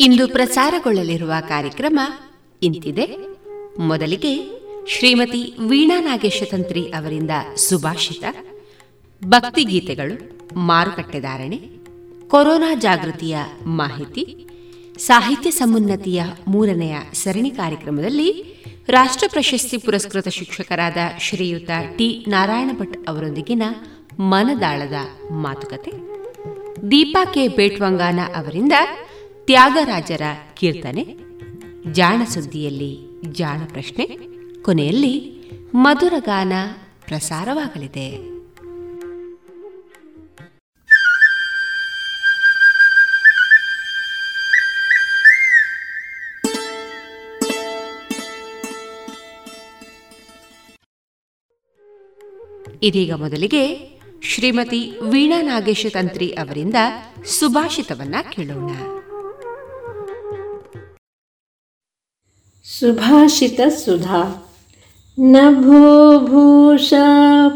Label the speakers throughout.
Speaker 1: ಇಂದು ಪ್ರಸಾರಗೊಳ್ಳಲಿರುವ ಕಾರ್ಯಕ್ರಮ ಇಂತಿದೆ. ಮೊದಲಿಗೆ ಶ್ರೀಮತಿ ವೀಣಾ ನಾಗೇಶತಂತ್ರಿ ಅವರಿಂದ ಸುಭಾಷಿತ. ಭಕ್ತಿಗೀತೆಗಳು ಮಾರುಕಟ್ಟೆದಾರಣೆ ಕೊರೋನಾ ಜಾಗೃತಿಯ ಮಾಹಿತಿ, ಸಾಹಿತ್ಯ ಸಮುನ್ನತಿಯ ಮೂರನೆಯ ಸರಣಿ ಕಾರ್ಯಕ್ರಮದಲ್ಲಿ ರಾಷ್ಟ್ರ ಪ್ರಶಸ್ತಿ ಪುರಸ್ಕೃತ ಶಿಕ್ಷಕರಾದ ಶ್ರೀಯುತ ಟಿ. ನಾರಾಯಣ ಭಟ್ ಅವರೊಂದಿಗಿನ ಮನದಾಳದ ಮಾತುಕತೆ. ದೀಪಾ ಕೆ. ಬೇಟ್ವಂಗಾನ ಅವರಿಂದ ತ್ಯಾಗರಾಜರ ಕೀರ್ತನೆ, ಜಾಣ ಸುದ್ದಿಯಲ್ಲಿ ಜಾಣ ಪ್ರಶ್ನೆ, ಕೊನೆಯಲ್ಲಿ ಮಧುರಗಾನ ಪ್ರಸಾರವಾಗಲಿದೆ. ಇದೀಗ ಮೊದಲಿಗೆ ಶ್ರೀಮತಿ ವೀಣಾ ನಾಗೇಶ ತಂತ್ರಿ ಅವರಿಂದ ಸುಭಾಷಿತವನ್ನ ಕೇಳೋಣ.
Speaker 2: सुभाषितसुधा। न भो भूषा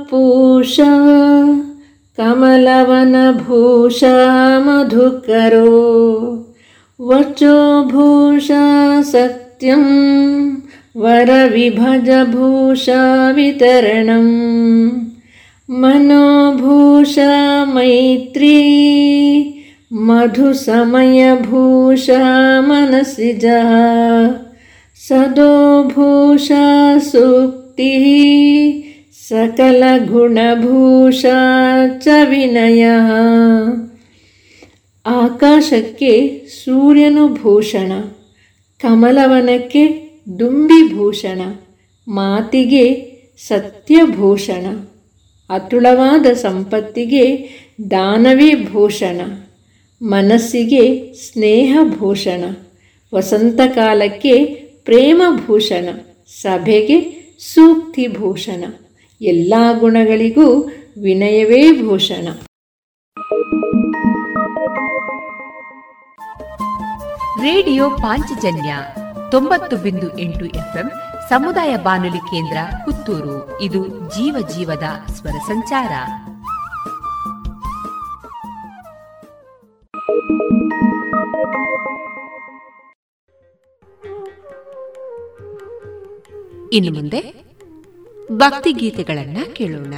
Speaker 2: कमलवनभूषा मधुकरो। वचोभूषा सत्यं वरविभजभूषा वितरणं। मनोभूषा मैत्री मधुसमयभूषा मनसिजा। सदोभूषा सूक्तिः सकलगुणभूषा च विनयः ಆಕಾಶಕ್ಕೆ ಸೂರ್ಯನು ಭೂಷಣ ಕಮಲವನಕ್ಕೆ ದುಂಬಿಭೂಷಣ ಮಾತಿಗೆ ಸತ್ಯಭೂಷಣ ಅತುಳವಾದ ಸಂಪತ್ತಿಗೆ ದಾನವೇ ಭೂಷಣ ಮನಸ್ಸಿಗೆ ಸ್ನೇಹಭೂಷಣ ವಸಂತಕಾಲಕ್ಕೆ ಪ್ರೇಮಭೂಷಣ, ಸಭೆಗೆ ಸೂಕ್ತಿಭೂಷಣ, ಎಲ್ಲ ಗುಣಗಳಿಗೂ ವಿನಯವೇ ಭೂಷಣ.
Speaker 1: ರೇಡಿಯೋ ಪಾಂಚಜನ್ಯ ತೊಂಬತ್ತು ಬಿಂದು ಎಂಟು ಎಫ್ಎಂ ಸಮುದಾಯ ಬಾನುಲಿ ಕೇಂದ್ರ ಪುತ್ತೂರು. ಇದು ಜೀವ ಜೀವದ ಸ್ವರ ಸಂಚಾರ. ಇನ್ನು ಮುಂದೆ ಭಕ್ತಿ ಗೀತೆಗಳನ್ನ ಕೇಳೋಣ.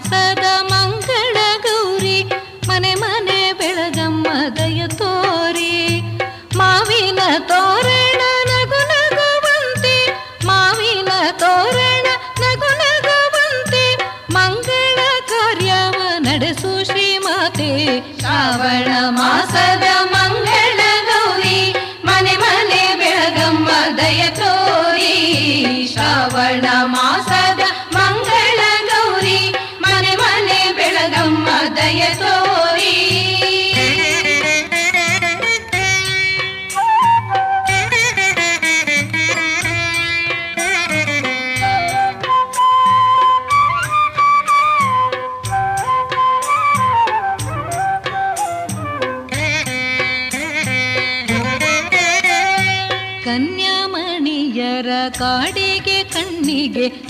Speaker 3: सदा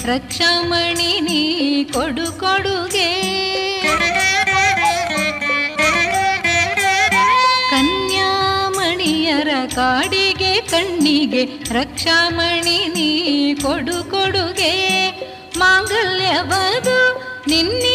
Speaker 3: ರಕ್ಷಾಮಣಿ ನೀ ಕೊಡು ಕೊಡುಗೆ. ಕನ್ಯಾಮಣಿಯರ ಕಾಡಿಗೆ ಕಣ್ಣಿಗೆ ರಕ್ಷಾಮಣಿ ನೀ ಕೊಡು ಕೊಡುಗೆ. ಮಾಂಗಲ್ಯವದು ನಿನ್ನಿಂದ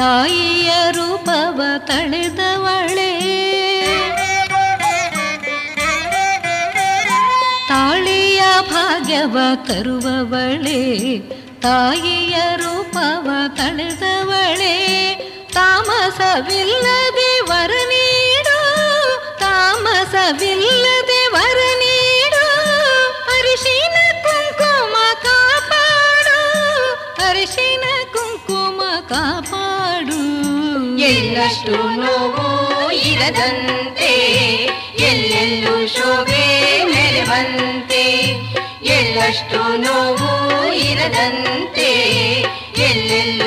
Speaker 3: ತಾಯಿಯ ರೂಪವ ತಳೆದವಳೆ. ತಾಳಿಯ ಭಾಗ್ಯವ ತರುವವಳೆ, ತಾಯಿಯ ರೂಪವ ತಳೆದವಳೆ. ತಾಮಸವಿಲ್ಲದೆ ವರ ನೀಡು, ತಾಮಸವಿಲ್ಲದೆ ವರ ನೀಡು ಅರಿಶಿನ
Speaker 4: ಎಳ್ಳಷ್ಟು ನೋವು ಇರದಂತೆ ಎಲ್ಲೆಲ್ಲೂ ಶೋಭೆ ಮೆರೆವಂತೆ. ಎಳ್ಳಷ್ಟು ನೋವು ಇರದಂತೆ ಎಲ್ಲೆಲ್ಲೂ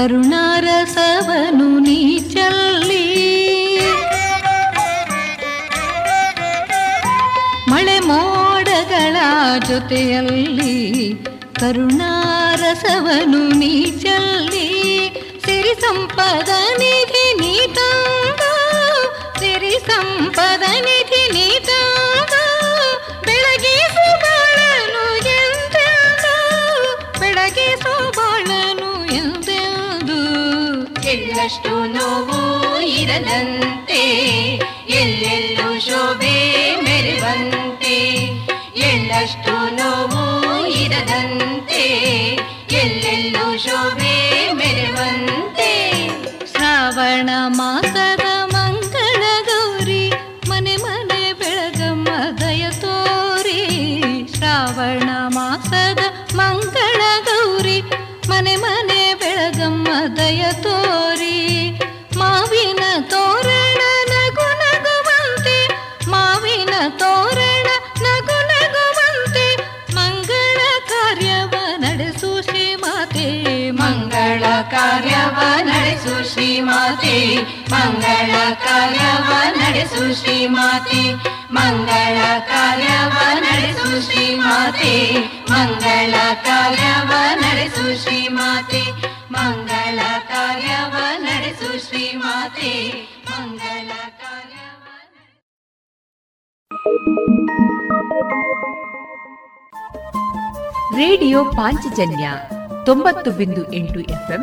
Speaker 3: ಕರುಣಾರಸವನು ನೀ ಚೆಲ್ಲಿ. ಮಳೆ ಮೋಡಗಳ ಜೊತೆಯಲ್ಲಿ ಕರುಣಾರಸವನು ನೀ ಚೆಲ್ಲಿ. ಸಿರಿ ಸಂಪದ
Speaker 4: ಇರದಂತೆ ಎಲ್ಲೆಲ್ಲೂ ಕಾರ್ಯವ ನಡೆಸು ಶ್ರೀಮಾತೆ ಮಂಗಳ ಕಾರ್ಯವ ನಡೆಸು ಶ್ರೀಮಾತೆ ಮಂಗಳ ಕಾರ್ಯವ ನಡೆಸು ಶ್ರೀಮಾತೆ ಮಂಗಳ ಕಾರ್ಯವ ನಡೆಸು ಶ್ರೀಮಾತೆ ಮಂಗಳ ಕಾರ್ಯವ
Speaker 3: ರೇಡಿಯೋ ಪಾಂಚಜನ್ಯ ತೊಂಬತ್ತು ಬಿಂದು ಎಂಟು ಎಫ್ಎಂ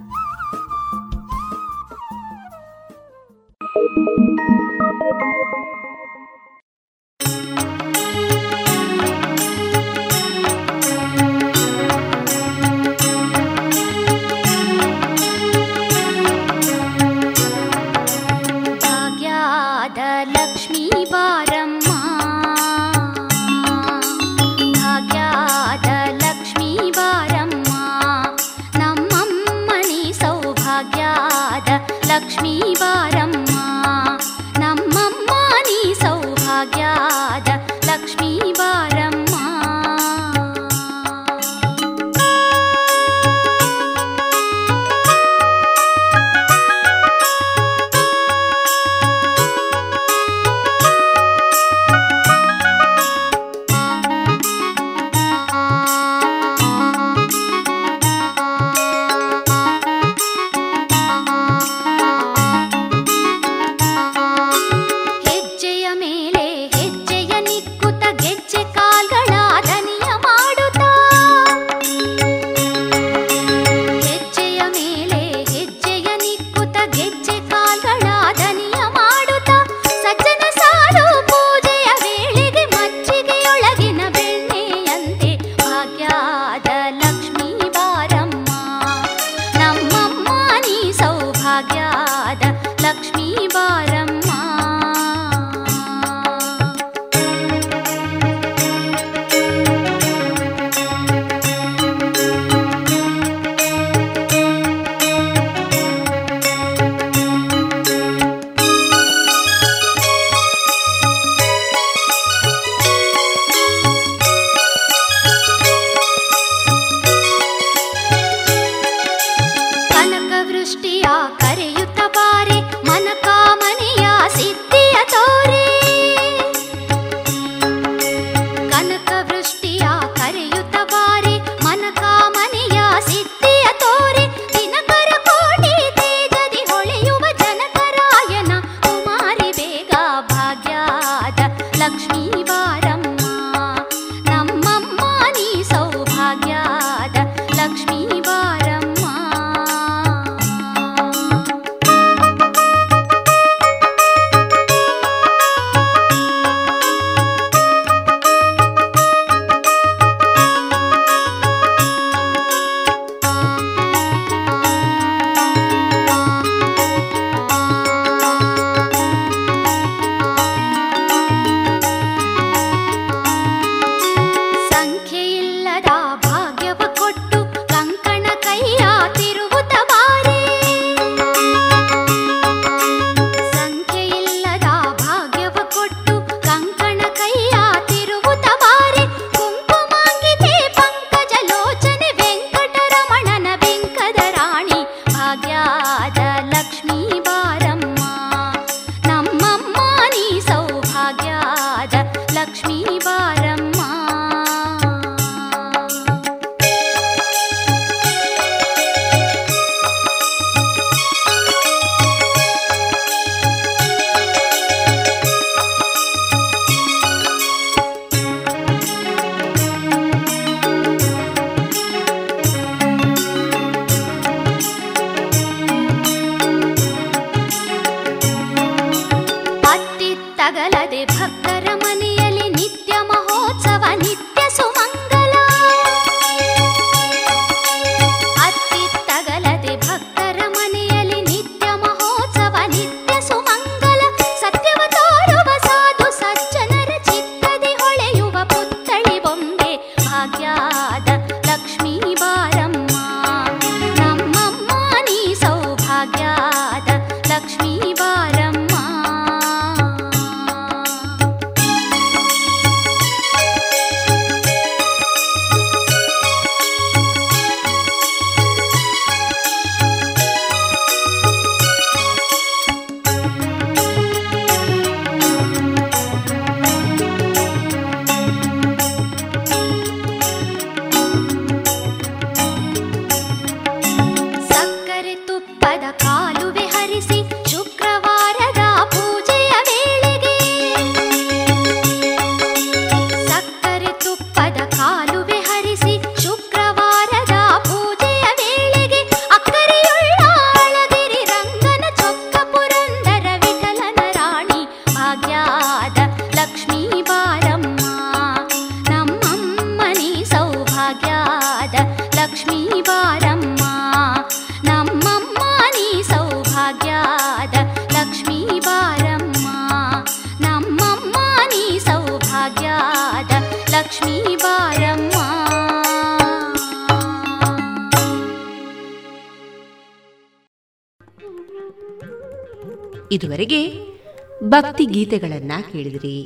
Speaker 1: ಗೀತೆಗಳನ್ನ ಕೇಳಿದ್ರಿ.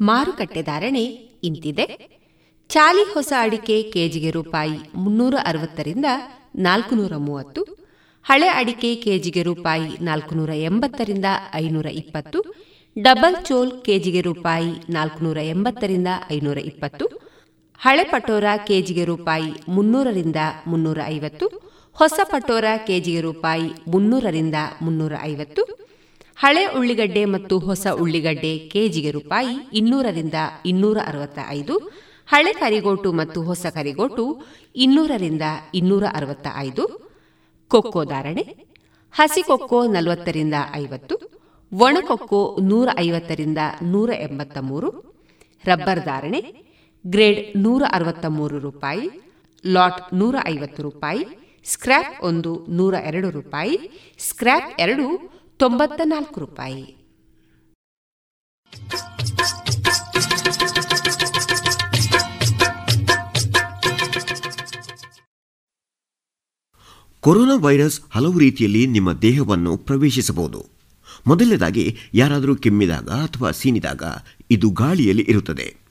Speaker 1: ಮಾರುಕಟ್ಟೆ ಧಾರಣೆ ಇಂತಿದೆ. ಚಾಲಿ ಹೊಸ ಅಡಿಕೆ ಕೆಜಿಗೆ ರೂಪಾಯಿ ಮುನ್ನೂರ ಅರವತ್ತರಿಂದ ನಾಲ್ಕುನೂರ ಮೂವತ್ತು, ಹಳೆ ಅಡಿಕೆ ಕೆಜಿಗೆ ರೂಪಾಯಿ ನಾಲ್ಕುನೂರ ಎಂಬತ್ತರಿಂದ ಐನೂರ ಇಪ್ಪತ್ತು, ಡಬಲ್ ಚೋಲ್ ಕೆಜಿಗೆ ರೂಪಾಯಿ ನಾಲ್ಕುನೂರ ಎಂಬತ್ತರಿಂದ ಐನೂರ ಇಪ್ಪತ್ತು ಹಳೆ ಪಟೋರ ಕೆಜಿಗೆ ರೂಪಾಯಿ ಮುನ್ನೂರರಿಂದ ಮುನ್ನೂರ ಐವತ್ತು ಹೊಸ ಪಟೋರ ಕೆಜಿಗೆ ರೂಪಾಯಿ ಮುನ್ನೂರರಿಂದ ಮುನ್ನೂರ ಐವತ್ತು ಹಳೆ ಉಳ್ಳಿಗಡ್ಡೆ ಮತ್ತು ಹೊಸ ಉಳ್ಳಿಗಡ್ಡೆ ಕೆಜಿಗೆ ರೂಪಾಯಿ ಇನ್ನೂರರಿಂದ ಇನ್ನೂರ ಅರವತ್ತ ಐದು ಹಳೆ ಕರಿಗೋಟು ಮತ್ತು ಹೊಸ ಕರಿಗೋಟು ಇನ್ನೂರರಿಂದ ಇನ್ನೂರ ಅರವತ್ತ ಐದು ಕೊಕ್ಕೋ ಧಾರಣೆ, ಹಸಿ ಕೊಕ್ಕೋ ನಲವತ್ತರಿಂದ ಐವತ್ತು ಒಣಕೊಕ್ಕೋ ನೂರ ಐವತ್ತರಿಂದ ನೂರ ಎಂಬತ್ತ ಮೂರು ರಬ್ಬರ್ ಧಾರಣೆ ಗ್ರೇಡ್ ನೂರ ಅರವತ್ತ ಮೂರು ರೂಪಾಯಿ, ಲಾಟ್ ನೂರ ಐವತ್ತು ರೂಪಾಯಿ, ಸ್ಕ್ರ್ಯಾಪ್ ಒಂದು ನೂರ ಎರಡು ರೂಪಾಯಿ, ಸ್ಕ್ರ್ಯಾಪ್ ಎರಡು ತೊಂಬತ್ತ ನಾಲ್ಕು ರೂಪಾಯಿ.
Speaker 5: ಕೊರೋನಾ ವೈರಸ್ ಹಲವು ರೀತಿಯಲ್ಲಿ ನಿಮ್ಮ ದೇಹವನ್ನು ಪ್ರವೇಶಿಸಬಹುದು. ಮೊದಲನೇದಾಗಿ, ಯಾರಾದರೂ ಕೆಮ್ಮಿದಾಗ ಅಥವಾ ಸೀನಿದಾಗ, ಇದು ಗಾಳಿಯಲ್ಲಿ ಇರುತ್ತದೆ.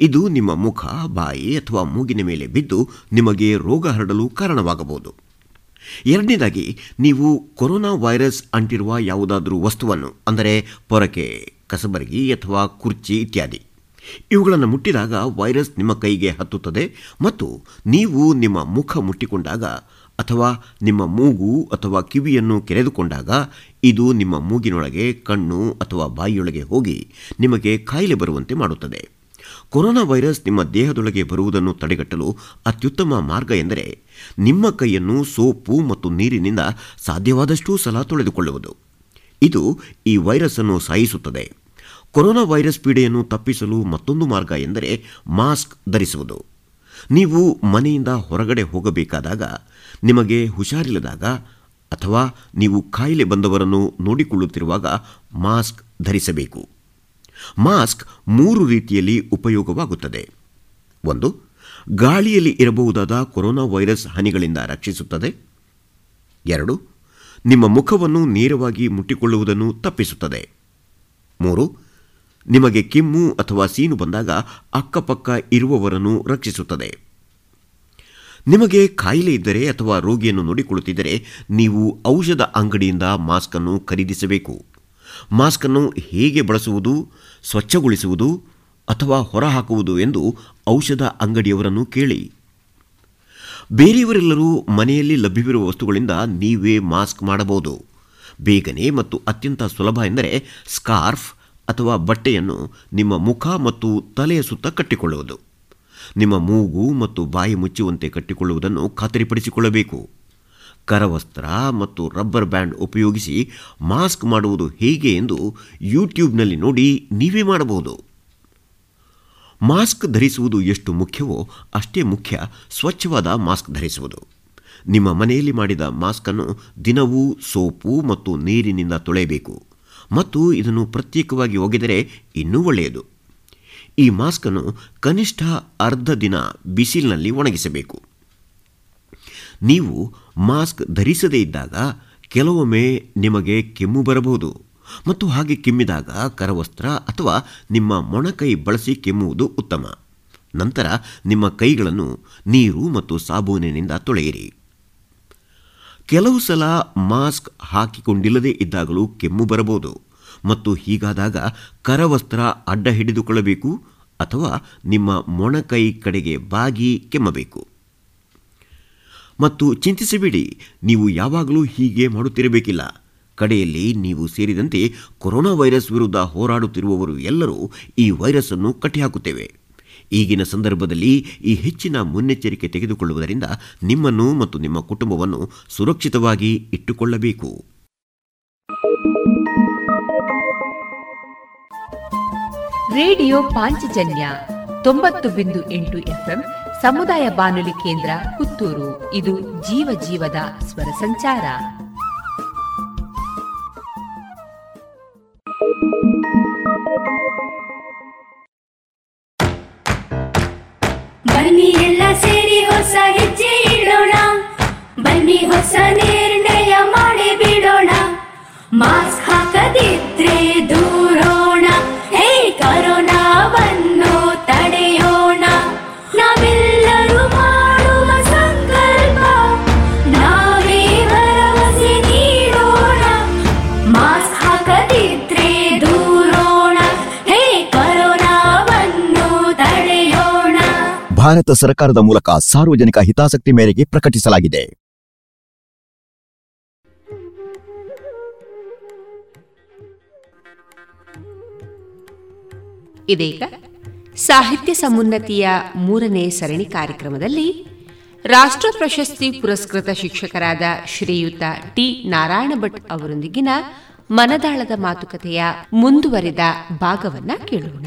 Speaker 5: ಇದು ನಿಮ್ಮ ಮುಖ, ಬಾಯಿ ಅಥವಾ ಮೂಗಿನ ಮೇಲೆ ಬಿದ್ದು ನಿಮಗೆ ರೋಗ ಹರಡಲು ಕಾರಣವಾಗಬಹುದು. ಎರಡನೇದಾಗಿ, ನೀವು ಕೊರೋನಾ ವೈರಸ್ ಅಂಟಿರುವ ಯಾವುದಾದರೂ ವಸ್ತುವನ್ನು, ಅಂದರೆ ಪೊರಕೆ, ಕಸಬರಗಿ ಅಥವಾ ಕುರ್ಚಿ ಇತ್ಯಾದಿ. ಇವುಗಳನ್ನು ಮುಟ್ಟಿದಾಗ ವೈರಸ್ ನಿಮ್ಮ ಕೈಗೆ ಹತ್ತುತ್ತದೆ ಮತ್ತು ನೀವು ನಿಮ್ಮ ಮುಖ ಮುಟ್ಟಿಕೊಂಡಾಗ ಅಥವಾ ನಿಮ್ಮ ಮೂಗು ಅಥವಾ ಕಿವಿಯನ್ನು ಕೆರೆದುಕೊಂಡಾಗ ಇದು ನಿಮ್ಮ ಮೂಗಿನೊಳಗೆ, ಕಣ್ಣು ಅಥವಾ ಬಾಯಿಯೊಳಗೆ ಹೋಗಿ ನಿಮಗೆ ಕಾಯಿಲೆ ಬರುವಂತೆ ಮಾಡುತ್ತದೆ. ಕೊರೋನಾ ವೈರಸ್ ನಿಮ್ಮ ದೇಹದೊಳಗೆ ಬರುವುದನ್ನು ತಡೆಗಟ್ಟಲು ಅತ್ಯುತ್ತಮ ಮಾರ್ಗ ಎಂದರೆ ನಿಮ್ಮ ಕೈಯನ್ನು ಸೋಪು ಮತ್ತು ನೀರಿನಿಂದ ಸಾಧ್ಯವಾದಷ್ಟೂ ಸಲ ತೊಳೆದುಕೊಳ್ಳುವುದು. ಇದು ಈ ವೈರಸ್ ಅನ್ನು ಸಾಯಿಸುತ್ತದೆ. ಕೊರೋನಾ ವೈರಸ್ ಪೀಡೆಯನ್ನು ತಪ್ಪಿಸಲು ಮತ್ತೊಂದು ಮಾರ್ಗ ಎಂದರೆ ಮಾಸ್ಕ್ ಧರಿಸುವುದು. ನೀವು ಮನೆಯಿಂದ ಹೊರಗಡೆ ಹೋಗಬೇಕಾದಾಗ, ನಿಮಗೆ ಹುಷಾರಿಲ್ಲದಾಗ ಅಥವಾ ನೀವು ಕಾಯಿಲೆ ಬಂದವರನ್ನು ನೋಡಿಕೊಳ್ಳುತ್ತಿರುವಾಗ ಮಾಸ್ಕ್ ಧರಿಸಬೇಕು. ಮಾಸ್ಕ್ ಮೂರು ರೀತಿಯಲ್ಲಿ ಉಪಯೋಗವಾಗುತ್ತದೆ. ಒಂದು, ಗಾಳಿಯಲ್ಲಿ ಇರಬಹುದಾದ ಕೊರೋನಾ ವೈರಸ್ ಹನಿಗಳಿಂದ ರಕ್ಷಿಸುತ್ತದೆ. ಎರಡು, ನಿಮ್ಮ ಮುಖವನ್ನು ನೇರವಾಗಿ ಮುಟ್ಟಿಕೊಳ್ಳುವುದನ್ನು ತಪ್ಪಿಸುತ್ತದೆ. ಮೂರು, ನಿಮಗೆ ಕೆಮ್ಮು ಅಥವಾ ಸೀನು ಬಂದಾಗ ಅಕ್ಕಪಕ್ಕ ಇರುವವರನ್ನು ರಕ್ಷಿಸುತ್ತದೆ. ನಿಮಗೆ ಕಾಯಿಲೆ ಇದ್ದರೆ ಅಥವಾ ರೋಗಿಯನ್ನು ನೋಡಿಕೊಳ್ಳುತ್ತಿದ್ದರೆ ನೀವು ಔಷಧ ಅಂಗಡಿಯಿಂದ ಮಾಸ್ಕನ್ನು ಖರೀದಿಸಬೇಕು. ಮಾಸ್ಕ್ ಅನ್ನು ಹೇಗೆ ಬಳಸುವುದು, ಸ್ವಚ್ಛಗೊಳಿಸುವುದು ಅಥವಾ ಹೊರಹಾಕುವುದು ಎಂದು ಔಷಧ ಅಂಗಡಿಯವರನ್ನು ಕೇಳಿ. ಬೇರೆಯವರೆಲ್ಲರೂ ಮನೆಯಲ್ಲಿ ಲಭ್ಯವಿರುವ ವಸ್ತುಗಳಿಂದ ನೀವೇ ಮಾಸ್ಕ್ ಮಾಡಬಹುದು. ಬೇಗನೆ ಮತ್ತು ಅತ್ಯಂತ ಸುಲಭ ಎಂದರೆ ಸ್ಕಾರ್ಫ್ ಅಥವಾ ಬಟ್ಟೆಯನ್ನು ನಿಮ್ಮ ಮುಖ ಮತ್ತು ತಲೆಯ ಸುತ್ತ ಕಟ್ಟಿಕೊಳ್ಳುವುದು. ನಿಮ್ಮ ಮೂಗು ಮತ್ತು ಬಾಯಿ ಮುಚ್ಚುವಂತೆ ಕಟ್ಟಿಕೊಳ್ಳುವುದನ್ನು ಖಾತರಿಪಡಿಸಿಕೊಳ್ಳಬೇಕು. ಕರವಸ್ತ್ರ ಮತ್ತು ರಬ್ಬರ್ ಬ್ಯಾಂಡ್ ಉಪಯೋಗಿಸಿ ಮಾಸ್ಕ್ ಮಾಡುವುದು ಹೇಗೆ ಎಂದು ಯೂಟ್ಯೂಬ್ನಲ್ಲಿ ನೋಡಿ ನೀವೇ ಮಾಡಬಹುದು. ಮಾಸ್ಕ್ ಧರಿಸುವುದು ಎಷ್ಟು ಮುಖ್ಯವೋ ಅಷ್ಟೇ ಮುಖ್ಯ ಸ್ವಚ್ಛವಾದ ಮಾಸ್ಕ್ ಧರಿಸುವುದು. ನಿಮ್ಮ ಮನೆಯಲ್ಲಿ ಮಾಡಿದ ಮಾಸ್ಕನ್ನು ದಿನವೂ ಸೋಪು ಮತ್ತು ನೀರಿನಿಂದ ತೊಳೆಯಬೇಕು ಮತ್ತು ಇದನ್ನು ಪ್ರತ್ಯೇಕವಾಗಿ ಒಗೆದರೆ ಇನ್ನೂ ಒಳ್ಳೆಯದು. ಈ ಮಾಸ್ಕನ್ನು ಕನಿಷ್ಠ ಅರ್ಧ ದಿನ ಬಿಸಿಲಿನಲ್ಲಿ ಒಣಗಿಸಬೇಕು. ನೀವು ಮಾಸ್ಕ್ ಧರಿಸದೇ ಇದ್ದಾಗ ಕೆಲವೊಮ್ಮೆ ನಿಮಗೆ ಕೆಮ್ಮು ಬರಬಹುದು. ಮತ್ತು ಹಾಗೆ ಕೆಮ್ಮಿದಾಗ ಕರವಸ್ತ್ರ ಅಥವಾ ನಿಮ್ಮ ಮೊಣಕೈ ಬಳಸಿ ಕೆಮ್ಮುವುದು ಉತ್ತಮ. ನಂತರ ನಿಮ್ಮ ಕೈಗಳನ್ನು ನೀರು ಮತ್ತು ಸಾಬೂನಿನಿಂದ ತೊಳೆಯಿರಿ. ಕೆಲವು ಸಲ ಮಾಸ್ಕ್ ಹಾಕಿಕೊಂಡಿಲ್ಲದೇ ಇದ್ದಾಗಲೂ ಕೆಮ್ಮು ಬರಬಹುದು. ಮತ್ತು ಹೀಗಾದಾಗ ಕರವಸ್ತ್ರ ಅಡ್ಡ ಹಿಡಿದುಕೊಳ್ಳಬೇಕು ಅಥವಾ ನಿಮ್ಮ ಮೊಣಕೈ ಕಡೆಗೆ ಬಾಗಿ ಕೆಮ್ಮಬೇಕು. ಮತ್ತು ಚಿಂತಿಸಬೇಡಿ, ನೀವು ಯಾವಾಗಲೂ ಹೀಗೆ ಮಾಡುತ್ತಿರಬೇಕಿಲ್ಲ. ಕಡೆಯಲ್ಲಿ ನೀವು ಸೇರಿದಂತೆ ಕೊರೋನಾ ವೈರಸ್ ವಿರುದ್ಧ ಹೋರಾಡುತ್ತಿರುವವರು ಎಲ್ಲರೂ ಈ ವೈರಸ್ ಅನ್ನು ಕಟ್ಟಿಹಾಕುತ್ತೇವೆ. ಈಗಿನ ಸಂದರ್ಭದಲ್ಲಿ ಈ ಹೆಚ್ಚಿನ ಮುನ್ನೆಚ್ಚರಿಕೆ ತೆಗೆದುಕೊಳ್ಳುವುದರಿಂದ ನಿಮ್ಮನ್ನು ಮತ್ತು ನಿಮ್ಮ ಕುಟುಂಬವನ್ನು ಸುರಕ್ಷಿತವಾಗಿ ಇಟ್ಟುಕೊಳ್ಳಬೇಕು.
Speaker 1: ರೇಡಿಯೋ ಪಾಂಚಜನ್ಯ ತೊಂಬತ್ತು ಬಿಂದು ಎಂಟು ಸಮುದಾಯ ಬಾನುಲಿ ಕೇಂದ್ರ ಪುತ್ತೂರು. ಇದು ಜೀವ ಜೀವದ ಸ್ವರ ಸಂಚಾರ.
Speaker 6: ಬನ್ನಿ ಎಲ್ಲ ಸೇರಿ ಹೊಸ ಹೆಜ್ಜೆ ಇಡೋಣ. ಬನ್ನಿ ಹೊಸ ನಿರ್ಣಯ ಮಾಡಿ ಬಿಡೋಣ. ಮಾಸ್ಕ್ ಹಾಕದಿದ್ರೆ ದೂರೋಣ
Speaker 7: ಭಾರತ ಸರ್ಕಾರದ ಮೂಲಕ ಸಾರ್ವಜನಿಕ ಹಿತಾಸಕ್ತಿ ಮೇರೆಗೆ ಪ್ರಕಟಿಸಲಾಗಿದೆ.
Speaker 1: ಇದೀಗ ಸಾಹಿತ್ಯ ಸಮುನ್ನತಿಯ ಮೂರನೇ ಸರಣಿ ಕಾರ್ಯಕ್ರಮದಲ್ಲಿ ರಾಷ್ಟ್ರ ಪ್ರಶಸ್ತಿ ಪುರಸ್ಕೃತ ಶಿಕ್ಷಕರಾದ ಶ್ರೀಯುತ ಟಿ ನಾರಾಯಣ ಭಟ್ ಅವರೊಂದಿಗಿನ ಮನದಾಳದ ಮಾತುಕತೆಯ ಮುಂದುವರಿದ ಭಾಗವನ್ನ ಕೇಳೋಣ.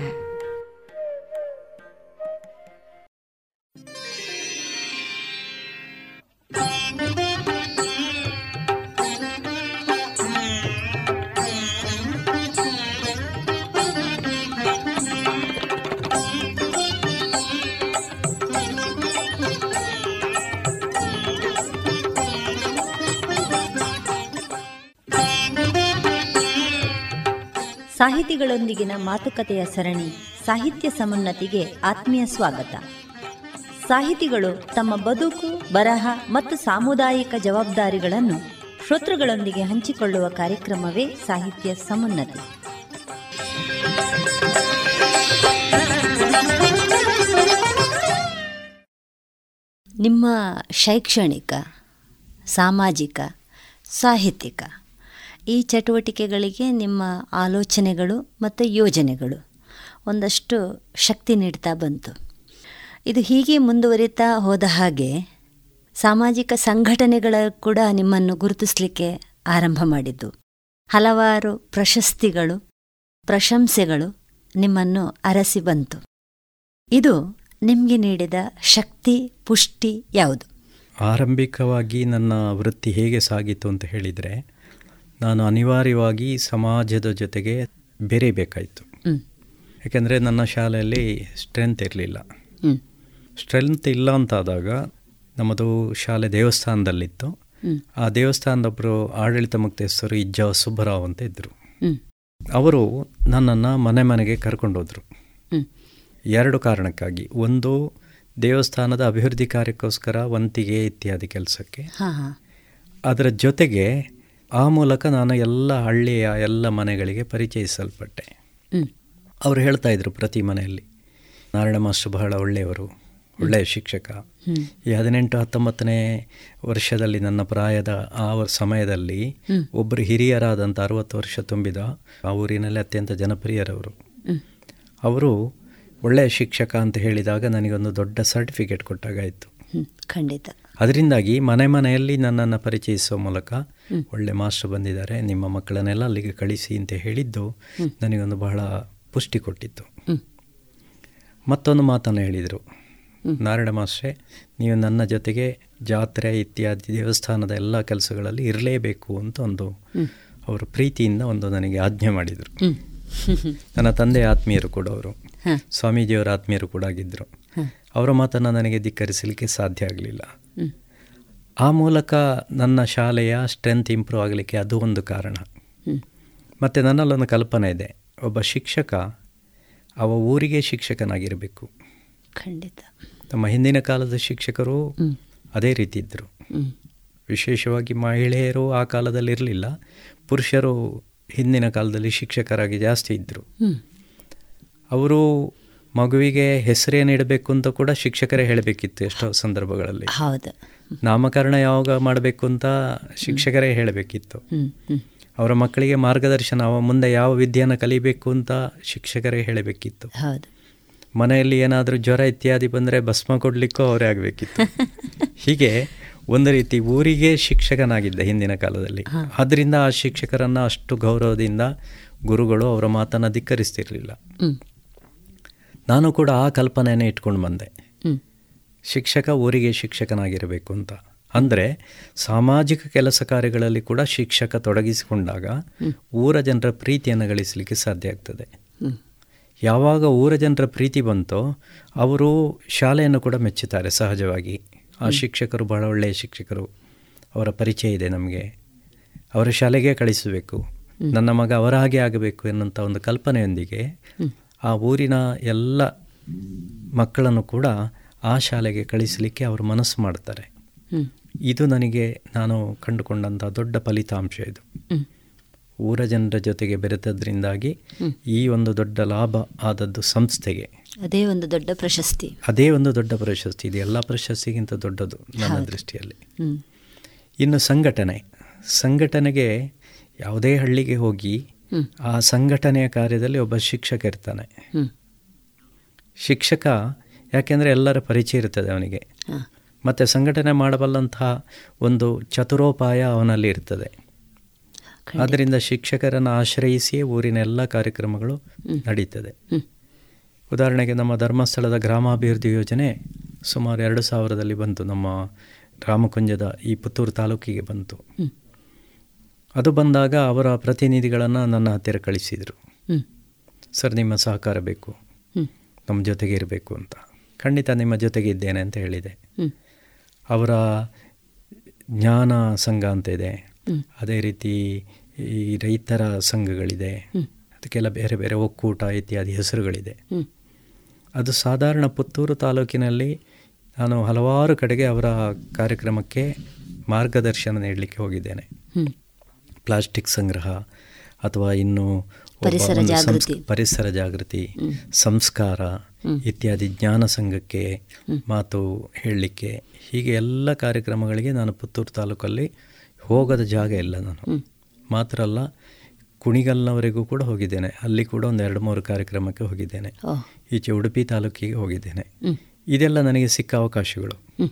Speaker 8: ಸಾಹಿತಿಗಳೊಂದಿಗಿನ ಮಾತುಕತೆಯ ಸರಣಿ ಸಾಹಿತ್ಯ ಸಮುನ್ನತಿಗೆ ಆತ್ಮೀಯ ಸ್ವಾಗತ. ಸಾಹಿತಿಗಳು ತಮ್ಮ ಬದುಕು, ಬರಹ ಮತ್ತು ಸಾಮುದಾಯಿಕ ಜವಾಬ್ದಾರಿಗಳನ್ನು ಶ್ರೋತೃಗಳೊಂದಿಗೆ ಹಂಚಿಕೊಳ್ಳುವ ಕಾರ್ಯಕ್ರಮವೇ ಸಾಹಿತ್ಯ ಸಮುನ್ನತಿ. ನಿಮ್ಮ ಶೈಕ್ಷಣಿಕ, ಸಾಮಾಜಿಕ, ಸಾಹಿತ್ಯಿಕ ಈ ಚಟುವಟಿಕೆಗಳಿಗೆ ನಿಮ್ಮ ಆಲೋಚನೆಗಳು ಮತ್ತು ಯೋಜನೆಗಳು ಒಂದಷ್ಟು ಶಕ್ತಿ ನೀಡ್ತಾ ಬಂತು. ಇದು ಹೀಗೆ ಮುಂದುವರಿತಾ ಹೋದ ಹಾಗೆ ಸಾಮಾಜಿಕ ಸಂಘಟನೆಗಳ ಕೂಡ ನಿಮ್ಮನ್ನು ಗುರುತಿಸಲಿಕ್ಕೆ ಆರಂಭ ಮಾಡಿದ್ದು. ಹಲವಾರು ಪ್ರಶಸ್ತಿಗಳು ಪ್ರಶಂಸೆಗಳು ನಿಮ್ಮನ್ನು ಅರಸಿ ಬಂತು. ಇದು ನಿಮಗೆ ನೀಡಿದ ಶಕ್ತಿ ಪುಷ್ಟಿ ಯಾವುದು?
Speaker 9: ಆರಂಭಿಕವಾಗಿ ನನ್ನ ವೃತ್ತಿ ಹೇಗೆ ಸಾಗಿತು ಅಂತ ಹೇಳಿದರೆ ನಾನು ಅನಿವಾರ್ಯವಾಗಿ ಸಮಾಜದ ಜೊತೆಗೆ ಬೆರೀಬೇಕಾಯಿತು. ಯಾಕೆಂದರೆ ನನ್ನ ಶಾಲೆಯಲ್ಲಿ ಸ್ಟ್ರೆಂತ್ ಇರಲಿಲ್ಲ. ಸ್ಟ್ರೆಂತ್ ಇಲ್ಲ ಅಂತಾದಾಗ ನಮ್ಮದು ಶಾಲೆ ದೇವಸ್ಥಾನದಲ್ಲಿತ್ತು. ಆ ದೇವಸ್ಥಾನದೊಬ್ಬರು ಆಡಳಿತ ಮುಕ್ತಸ್ಥರು ಇಜ್ಜ ಸುಬ್ಬರಾವ್ ಅಂತ ಇದ್ದರು ಅವರು ನನ್ನನ್ನು ಮನೆ ಮನೆಗೆ ಕರ್ಕೊಂಡೋದ್ರು. ಎರಡು ಕಾರಣಕ್ಕಾಗಿ. ಒಂದು ದೇವಸ್ಥಾನದ ಅಭಿವೃದ್ಧಿ ಕಾರ್ಯಕ್ಕೋಸ್ಕರ ವಂತಿಗೆ ಇತ್ಯಾದಿ ಕೆಲಸಕ್ಕೆ. ಅದರ ಜೊತೆಗೆ ಆ ಮೂಲಕ ನಾನು ಎಲ್ಲ ಹಳ್ಳಿಯ ಎಲ್ಲ ಮನೆಗಳಿಗೆ ಪರಿಚಯಿಸಲ್ಪಟ್ಟೆ. ಅವರು ಹೇಳ್ತಾ ಇದ್ರು ಪ್ರತಿ ಮನೆಯಲ್ಲಿ ನಾರಾಯಣ ಮಾಸ್ಟರ್ ಬಹಳ ಒಳ್ಳೆಯವರು. ಒಳ್ಳೆಯ ಶಿಕ್ಷಕ. ಈ ಹದಿನೆಂಟು ಹತ್ತೊಂಬತ್ತನೇ ವರ್ಷದಲ್ಲಿ ನನ್ನ ಪ್ರಾಯದ ಆ ಸಮಯದಲ್ಲಿ ಒಬ್ಬರು ಹಿರಿಯರಾದಂಥ ಅರವತ್ತು ವರ್ಷ ತುಂಬಿದ ಆ ಊರಿನಲ್ಲಿ ಅತ್ಯಂತ ಜನಪ್ರಿಯರವರು. ಅವರು ಒಳ್ಳೆಯ ಶಿಕ್ಷಕ ಅಂತ ಹೇಳಿದಾಗ ನನಗೊಂದು ದೊಡ್ಡ ಸರ್ಟಿಫಿಕೇಟ್ ಕೊಟ್ಟಾಗಾಯಿತು.
Speaker 8: ಖಂಡಿತ.
Speaker 9: ಅದರಿಂದಾಗಿ ಮನೆ ಮನೆಯಲ್ಲಿ ನನ್ನನ್ನು ಪರಿಚಯಿಸುವ ಮೂಲಕ ಒಳ್ಳೆ ಮಾಸ್ಟರ್ ಬಂದಿದ್ದಾರೆ. ನಿಮ್ಮ ಮಕ್ಕಳನ್ನೆಲ್ಲ ಅಲ್ಲಿಗೆ ಕಳಿಸಿ ಅಂತ ಹೇಳಿದ್ದು ನನಗೊಂದು ಬಹಳ ಪುಷ್ಟಿ ಕೊಟ್ಟಿತ್ತು. ಮತ್ತೊಂದು ಮಾತನ್ನು ಹೇಳಿದರು. ನಾರಾಯಣ ಮಾಸ್ಟ್ರೆ ನೀವು ನನ್ನ ಜೊತೆಗೆ ಜಾತ್ರೆ ಇತ್ಯಾದಿ ದೇವಸ್ಥಾನದ ಎಲ್ಲ ಕೆಲಸಗಳಲ್ಲಿ ಇರಲೇಬೇಕು ಅಂತ ಒಂದು ಅವರು ಪ್ರೀತಿಯಿಂದ ಒಂದು ನನಗೆ ಆಜ್ಞೆ ಮಾಡಿದರು. ನನ್ನ ತಂದೆ ಆತ್ಮೀಯರು ಕೂಡ ಅವರು. ಸ್ವಾಮೀಜಿಯವರ ಆತ್ಮೀಯರು ಕೂಡ ಆಗಿದ್ದರು ಅವರ ಮಾತನ್ನು ನನಗೆ ಧಿಕ್ಕರಿಸಲಿಕ್ಕೆ ಸಾಧ್ಯ ಆಗಲಿಲ್ಲ. ಆ ಮೂಲಕ ನನ್ನ ಶಾಲೆಯ ಸ್ಟ್ರೆಂತ್ ಇಂಪ್ರೂವ್ ಆಗಲಿಕ್ಕೆ ಅದು ಒಂದು ಕಾರಣ. ಮತ್ತು ನನ್ನಲ್ಲೊಂದು ಕಲ್ಪನೆ ಇದೆ. ಒಬ್ಬ ಶಿಕ್ಷಕ ಅವ ಊರಿಗೆ ಶಿಕ್ಷಕನಾಗಿರಬೇಕು.
Speaker 8: ಖಂಡಿತ.
Speaker 9: ನಮ್ಮ ಹಿಂದಿನ ಕಾಲದ ಶಿಕ್ಷಕರು ಅದೇ ರೀತಿ ಇದ್ದರು. ವಿಶೇಷವಾಗಿ ಮಹಿಳೆಯರು ಆ ಕಾಲದಲ್ಲಿ ಇರಲಿಲ್ಲ. ಪುರುಷರು ಹಿಂದಿನ ಕಾಲದಲ್ಲಿ ಶಿಕ್ಷಕರಾಗಿ ಜಾಸ್ತಿ ಇದ್ದರು. ಅವರು ಮಗುವಿಗೆ ಹೆಸರೇನಿಡಬೇಕು ಅಂತ ಕೂಡ ಶಿಕ್ಷಕರೇ ಹೇಳಬೇಕಿತ್ತು ಎಷ್ಟೋ ಸಂದರ್ಭಗಳಲ್ಲಿ.
Speaker 8: ಹೌದು.
Speaker 9: ನಾಮಕರಣ ಯಾವಾಗ ಮಾಡಬೇಕು ಅಂತ ಶಿಕ್ಷಕರೇ ಹೇಳಬೇಕಿತ್ತು. ಅವರ ಮಕ್ಕಳಿಗೆ ಮಾರ್ಗದರ್ಶನ ಅವ ಮುಂದೆ ಯಾವ ವಿದ್ಯೆಯನ್ನು ಕಲಿಬೇಕು ಅಂತ ಶಿಕ್ಷಕರೇ ಹೇಳಬೇಕಿತ್ತು.
Speaker 8: ಹೌದು.
Speaker 9: ಮನೆಯಲ್ಲಿ ಏನಾದರೂ ಜ್ವರ ಇತ್ಯಾದಿ ಬಂದರೆ ಭಸ್ಮ ಕೊಡಲಿಕ್ಕೂ ಅವರೇ ಆಗಬೇಕಿತ್ತು. ಹೀಗೆ ಒಂದು ರೀತಿ ಊರಿಗೆ ಶಿಕ್ಷಕನಾಗಿದ್ದ ಹಿಂದಿನ ಕಾಲದಲ್ಲಿ. ಆದ್ದರಿಂದ ಆ ಶಿಕ್ಷಕರನ್ನು ಅಷ್ಟು ಗೌರವದಿಂದ ಗುರುಗಳು ಅವರ ಮಾತನ್ನು ಧಿಕ್ಕರಿಸ್ತಿರಲಿಲ್ಲ. ನಾನು ಕೂಡ ಆ ಕಲ್ಪನೆಯನ್ನು ಇಟ್ಕೊಂಡು ಬಂದೆ. ಶಿಕ್ಷಕ ಊರಿಗೆ ಶಿಕ್ಷಕನಾಗಿರಬೇಕು ಅಂತ. ಅಂದರೆ ಸಾಮಾಜಿಕ ಕೆಲಸ ಕಾರ್ಯಗಳಲ್ಲಿ ಕೂಡ ಶಿಕ್ಷಕ ತೊಡಗಿಸಿಕೊಂಡಾಗ ಊರ ಜನರ ಪ್ರೀತಿಯನ್ನು ಗಳಿಸಲಿಕ್ಕೆ ಸಾಧ್ಯ ಆಗ್ತದೆ. ಯಾವಾಗ ಊರ ಜನರ ಪ್ರೀತಿ ಬಂತೋ ಅವರು ಶಾಲೆಯನ್ನು ಕೂಡ ಮೆಚ್ಚುತ್ತಾರೆ ಸಹಜವಾಗಿ. ಆ ಶಿಕ್ಷಕರು ಬಹಳ ಒಳ್ಳೆಯ ಶಿಕ್ಷಕರು. ಅವರ ಪರಿಚಯ ಇದೆ ನಮಗೆ. ಅವರ ಶಾಲೆಗೆ ಕಳಿಸಬೇಕು. ನನ್ನ ಮಗ ಅವರ ಹಾಗೆ ಆಗಬೇಕು ಎನ್ನುವಂಥ ಒಂದು ಕಲ್ಪನೆಯೊಂದಿಗೆ ಆ ಊರಿನ ಎಲ್ಲ ಮಕ್ಕಳನ್ನು ಕೂಡ ಆ ಶಾಲೆಗೆ ಕಳಿಸಲಿಕ್ಕೆ ಅವರು ಮನಸ್ಸು ಮಾಡ್ತಾರೆ. ಇದು ನನಗೆ ನಾನು ಕಂಡುಕೊಂಡಂಥ ದೊಡ್ಡ ಫಲಿತಾಂಶ ಇದು. ಊರ ಜನರ ಜೊತೆಗೆ ಬೆರೆತದ್ರಿಂದಾಗಿ ಈ ಒಂದು ದೊಡ್ಡ ಲಾಭ ಆದದ್ದು ಸಂಸ್ಥೆಗೆ.
Speaker 8: ಅದೇ ಒಂದು ದೊಡ್ಡ ಪ್ರಶಸ್ತಿ.
Speaker 9: ಅದೇ ಒಂದು ದೊಡ್ಡ ಪ್ರಶಸ್ತಿ. ಇದು ಎಲ್ಲ ಪ್ರಶಸ್ತಿಗಿಂತ ದೊಡ್ಡದು ನನ್ನ ದೃಷ್ಟಿಯಲ್ಲಿ. ಇನ್ನು ಸಂಘಟನೆ. ಸಂಘಟನೆಗೆ ಯಾವುದೇ ಹಳ್ಳಿಗೆ ಹೋಗಿ ಆ ಸಂಘಟನೆಯ ಕಾರ್ಯದಲ್ಲಿ ಒಬ್ಬ ಶಿಕ್ಷಕ ಇರ್ತಾನೆ. ಶಿಕ್ಷಕ ಯಾಕೆಂದರೆ ಎಲ್ಲರ ಪರಿಚಯ ಇರ್ತದೆ ಅವನಿಗೆ. ಮತ್ತು ಸಂಘಟನೆ ಮಾಡಬಲ್ಲಂತಹ ಒಂದು ಚತುರೋಪಾಯ ಅವನಲ್ಲಿ ಇರ್ತದೆ. ಆದ್ದರಿಂದ ಶಿಕ್ಷಕರನ್ನು ಆಶ್ರಯಿಸಿಯೇ ಊರಿನ ಎಲ್ಲ ಕಾರ್ಯಕ್ರಮಗಳು ನಡೀತದೆ. ಉದಾಹರಣೆಗೆ ನಮ್ಮ ಧರ್ಮಸ್ಥಳದ ಗ್ರಾಮಾಭಿವೃದ್ಧಿ ಯೋಜನೆ ಸುಮಾರು ಎರಡು ಸಾವಿರದಲ್ಲಿ ಬಂತು. ನಮ್ಮ ರಾಮಕುಂಜದ ಈ ಪುತ್ತೂರು ತಾಲೂಕಿಗೆ ಬಂತು. ಅದು ಬಂದಾಗ ಅವರ ಪ್ರತಿನಿಧಿಗಳನ್ನು ನನ್ನ ಹತ್ತಿರ ಕಳಿಸಿದರು. ಸರ್ ನಿಮ್ಮ ಸಹಕಾರ ಬೇಕು. ನಮ್ಮ ಜೊತೆಗೆ ಇರಬೇಕು ಅಂತ. ಖಂಡಿತ ನಿಮ್ಮ ಜೊತೆಗೆ ಇದ್ದೇನೆ ಅಂತ ಹೇಳಿದೆ. ಅವರ ಜ್ಞಾನ ಸಂಘ ಅಂತ ಇದೆ. ಅದೇ ರೀತಿ ಈ ರೈತರ ಸಂಘಗಳಿದೆ. ಅದಕ್ಕೆಲ್ಲ ಬೇರೆ ಬೇರೆ ಒಕ್ಕೂಟ ಇತ್ಯಾದಿ ಹೆಸರುಗಳಿದೆ. ಅದು ಸಾಧಾರಣ ಪುತ್ತೂರು ತಾಲೂಕಿನಲ್ಲಿ ನಾನು ಹಲವಾರು ಕಡೆಗೆ ಅವರ ಕಾರ್ಯಕ್ರಮಕ್ಕೆ ಮಾರ್ಗದರ್ಶನ ನೀಡಲಿಕ್ಕೆ ಹೋಗಿದ್ದೇನೆ. ಪ್ಲಾಸ್ಟಿಕ್ ಸಂಗ್ರಹ ಅಥವಾ ಇನ್ನು
Speaker 8: ಪರಿಸರ
Speaker 9: ಸಂಸ್-
Speaker 8: ಜಾಗೃತಿ.
Speaker 9: ಪರಿಸರ ಜಾಗೃತಿ ಸಂಸ್ಕಾರ. ಇತ್ಯಾದಿ ಜ್ಞಾನ ಸಂಘಕ್ಕೆ ಮಾತು ಹೇಳಲಿಕ್ಕೆ ಹೀಗೆ ಎಲ್ಲ ಕಾರ್ಯಕ್ರಮಗಳಿಗೆ ನಾನು ಪುತ್ತೂರು ತಾಲೂಕಲ್ಲಿ ಹೋಗದ ಜಾಗ ಇಲ್ಲ ನಾನು. ಮಾತ್ರ ಅಲ್ಲ ಕುಣಿಗಲ್ನವರೆಗೂ ಕೂಡ ಹೋಗಿದ್ದೇನೆ. ಅಲ್ಲಿ ಕೂಡ ಒಂದು ಎರಡು ಮೂರು ಕಾರ್ಯಕ್ರಮಕ್ಕೆ ಹೋಗಿದ್ದೇನೆ. ಈಚೆ ಉಡುಪಿ ತಾಲೂಕಿಗೆ ಹೋಗಿದ್ದೇನೆ. ಇದೆಲ್ಲ ನನಗೆ ಸಿಕ್ಕ ಅವಕಾಶಗಳು.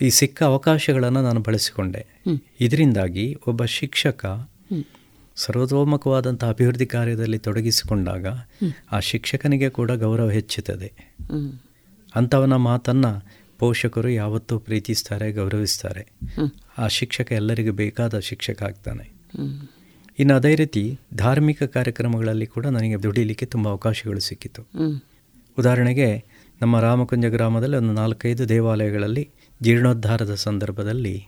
Speaker 9: ಈ ಸಿಕ್ಕ ಅವಕಾಶಗಳನ್ನು ನಾನು ಬಳಸಿಕೊಂಡೆ. ಇದರಿಂದಾಗಿ ಒಬ್ಬ ಶಿಕ್ಷಕ. ಸರ್ವತೋಮುಖವಾದಂಥ ಅಭಿವೃದ್ಧಿ ಕಾರ್ಯದಲ್ಲಿ ತೊಡಗಿಸಿಕೊಂಡಾಗ ಆ ಶಿಕ್ಷಕನಿಗೆ ಕೂಡ ಗೌರವ ಹೆಚ್ಚುತ್ತದೆ. ಅಂಥವನ ಮಾತನ್ನು ಪೋಷಕರು ಯಾವತ್ತೂ ಪ್ರೀತಿಸ್ತಾರೆ ಗೌರವಿಸ್ತಾರೆ. ಆ ಶಿಕ್ಷಕ ಎಲ್ಲರಿಗೂ ಬೇಕಾದ ಶಿಕ್ಷಕ ಆಗ್ತಾನೆ. ಇನ್ನು ಅದೇ ರೀತಿ ಧಾರ್ಮಿಕ ಕಾರ್ಯಕ್ರಮಗಳಲ್ಲಿ ಕೂಡ ನನಗೆ ದುಡಿಲಿಕ್ಕೆ ತುಂಬ ಅವಕಾಶಗಳು ಸಿಕ್ಕಿತು. ಉದಾಹರಣೆಗೆ ನಮ್ಮ ರಾಮಕುಂಜ ಗ್ರಾಮದಲ್ಲಿ ಒಂದು ನಾಲ್ಕೈದು ದೇವಾಲಯಗಳಲ್ಲಿ ಜೀರ್ಣೋದ್ಧಾರದ ಸಂದರ್ಭದಲ್ಲಿ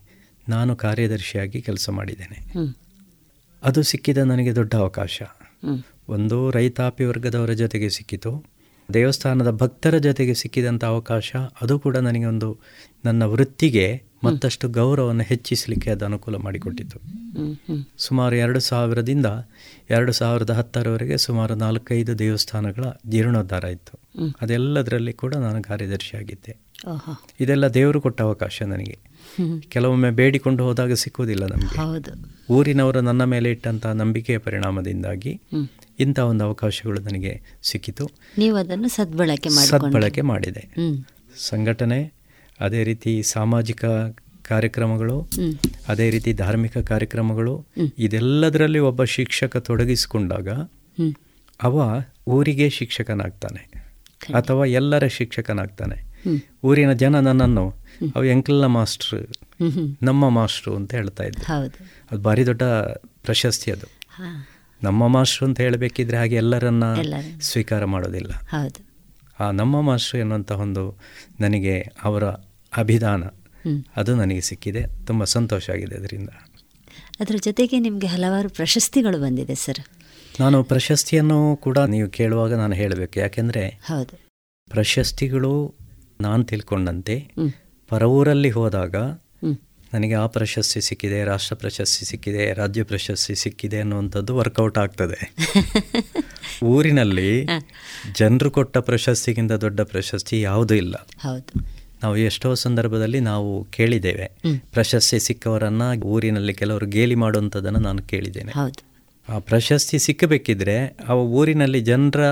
Speaker 9: ನಾನು ಕಾರ್ಯದರ್ಶಿಯಾಗಿ ಕೆಲಸ ಮಾಡಿದ್ದೇನೆ. ಅದು ಸಿಕ್ಕಿದ ನನಗೆ ದೊಡ್ಡ ಅವಕಾಶ. ಒಂದು ರೈತಾಪಿ ವರ್ಗದವರ ಜೊತೆಗೆ ಸಿಕ್ಕಿತು. ದೇವಸ್ಥಾನದ ಭಕ್ತರ ಜೊತೆಗೆ ಸಿಕ್ಕಿದಂಥ ಅವಕಾಶ, ಅದು ಕೂಡ ನನಗೆ ಒಂದು ನನ್ನ ವೃತ್ತಿಗೆ ಮತ್ತಷ್ಟು ಗೌರವವನ್ನು ಹೆಚ್ಚಿಸಲಿಕ್ಕೆ ಅದು ಅನುಕೂಲ ಮಾಡಿಕೊಟ್ಟಿತು. ಸುಮಾರು ಎರಡು ಸಾವಿರದಿಂದ ಎರಡು ಸಾವಿರದ ಹತ್ತರವರೆಗೆ ಸುಮಾರು ನಾಲ್ಕೈದು ದೇವಸ್ಥಾನಗಳ ಜೀರ್ಣೋದ್ಧಾರ ಇತ್ತು ಅದೆಲ್ಲದರಲ್ಲಿ ಕೂಡ ನಾನು ಕಾರ್ಯದರ್ಶಿಯಾಗಿದ್ದೆ
Speaker 8: ಆಗಿದ್ದೆ.
Speaker 9: ಇದೆಲ್ಲ ದೇವರು ಕೊಟ್ಟ ಅವಕಾಶ ನನಗೆ. ಕೆಲವೊಮ್ಮೆ ಬೇಡಿಕೊಂಡು ಹೋದಾಗ ಸಿಕ್ಕುವುದಿಲ್ಲ ನಮಗೆ. ಊರಿನವರು ನನ್ನ ಮೇಲೆ ಇಟ್ಟಂತಹ ನಂಬಿಕೆಯ ಪರಿಣಾಮದಿಂದಾಗಿ. ಇಂಥ ಒಂದು ಅವಕಾಶಗಳು ನನಗೆ ಸಿಕ್ಕಿತು.
Speaker 8: ನೀವು ಅದನ್ನು ಸದ್ಬಳಕೆ
Speaker 9: ಸದ್ಬಳಕೆ ಮಾಡಿದೆ. ಸಂಘಟನೆ ಅದೇ ರೀತಿ ಸಾಮಾಜಿಕ ಕಾರ್ಯಕ್ರಮಗಳು ಅದೇ ರೀತಿ ಧಾರ್ಮಿಕ ಕಾರ್ಯಕ್ರಮಗಳು ಇದೆಲ್ಲದರಲ್ಲಿ ಒಬ್ಬ ಶಿಕ್ಷಕ ತೊಡಗಿಸಿಕೊಂಡಾಗ ಅವ ಊರಿಗೆ ಶಿಕ್ಷಕನಾಗ್ತಾನೆ. ಅಥವಾ ಎಲ್ಲರ ಶಿಕ್ಷಕನಾಗ್ತಾನೆ. ಊರಿನ ಜನ ನನ್ನನ್ನು ಅವು ಎಂಕಲ್ನ ಮಾಸ್ಟ್ರು. ನಮ್ಮ ಮಾಸ್ಟ್ರು ಅಂತ ಹೇಳ್ತಾ ಇದ್ದೆ ಅದು ಭಾರಿ ದೊಡ್ಡ ಪ್ರಶಸ್ತಿ ಅದು. ನಮ್ಮ ಮಾಸ್ಟ್ರು ಅಂತ ಹೇಳಬೇಕಿದ್ರೆ ಹಾಗೆ ಎಲ್ಲರನ್ನ
Speaker 8: ಎಲ್ಲರನ್ನ.
Speaker 9: ಸ್ವೀಕಾರ ಮಾಡೋದಿಲ್ಲ.
Speaker 8: ಹೌದು.
Speaker 9: ಆ ನಮ್ಮ ಮಾಸ್ಟ್ರು ಎನ್ನುವಂಥ ಒಂದು ನನಗೆ ಅವರ ಅಭಿದಾನ ಅದು ನನಗೆ ಸಿಕ್ಕಿದೆ. ತುಂಬ ಸಂತೋಷ ಆಗಿದೆ ಅದರಿಂದ.
Speaker 8: ಅದರ ಜೊತೆಗೆ ನಿಮಗೆ ಹಲವಾರು ಪ್ರಶಸ್ತಿಗಳು ಬಂದಿದೆ ಸರ್.
Speaker 9: ನಾನು ಪ್ರಶಸ್ತಿಯನ್ನು ಕೂಡ ನೀವು ಕೇಳುವಾಗ ನಾನು ಹೇಳಬೇಕು. ಯಾಕೆಂದರೆ
Speaker 8: ಹೌದು.
Speaker 9: ಪ್ರಶಸ್ತಿಗಳು ನಾನು ತಿಳ್ಕೊಂಡಂತೆ. ಪರವೂರಲ್ಲಿ ಹೋದಾಗ. ನನಗೆ ಆ ಪ್ರಶಸ್ತಿ ಸಿಕ್ಕಿದೆ ರಾಷ್ಟ್ರ ಪ್ರಶಸ್ತಿ ಸಿಕ್ಕಿದೆ ರಾಜ್ಯ ಪ್ರಶಸ್ತಿ ಸಿಕ್ಕಿದೆ ಅನ್ನುವಂಥದ್ದು ವರ್ಕೌಟ್ ಆಗ್ತದೆ. ಊರಿನಲ್ಲಿ ಜನರು ಕೊಟ್ಟ ಪ್ರಶಸ್ತಿಗಿಂತ ದೊಡ್ಡ ಪ್ರಶಸ್ತಿ ಯಾವುದೂ ಇಲ್ಲ.
Speaker 8: ಹೌದು.
Speaker 9: ನಾವು ಎಷ್ಟೋ ಸಂದರ್ಭದಲ್ಲಿ ನಾವು ಕೇಳಿದ್ದೇವೆ. ಪ್ರಶಸ್ತಿ ಸಿಕ್ಕವರನ್ನ ಊರಿನಲ್ಲಿ ಕೆಲವರು ಗೇಲಿ ಮಾಡುವಂಥದ್ದನ್ನು ನಾನು ಕೇಳಿದ್ದೇನೆ. ಆ ಪ್ರಶಸ್ತಿ ಸಿಕ್ಕಬೇಕಿದ್ರೆ ಆ ಊರಿನಲ್ಲಿ ಜನರ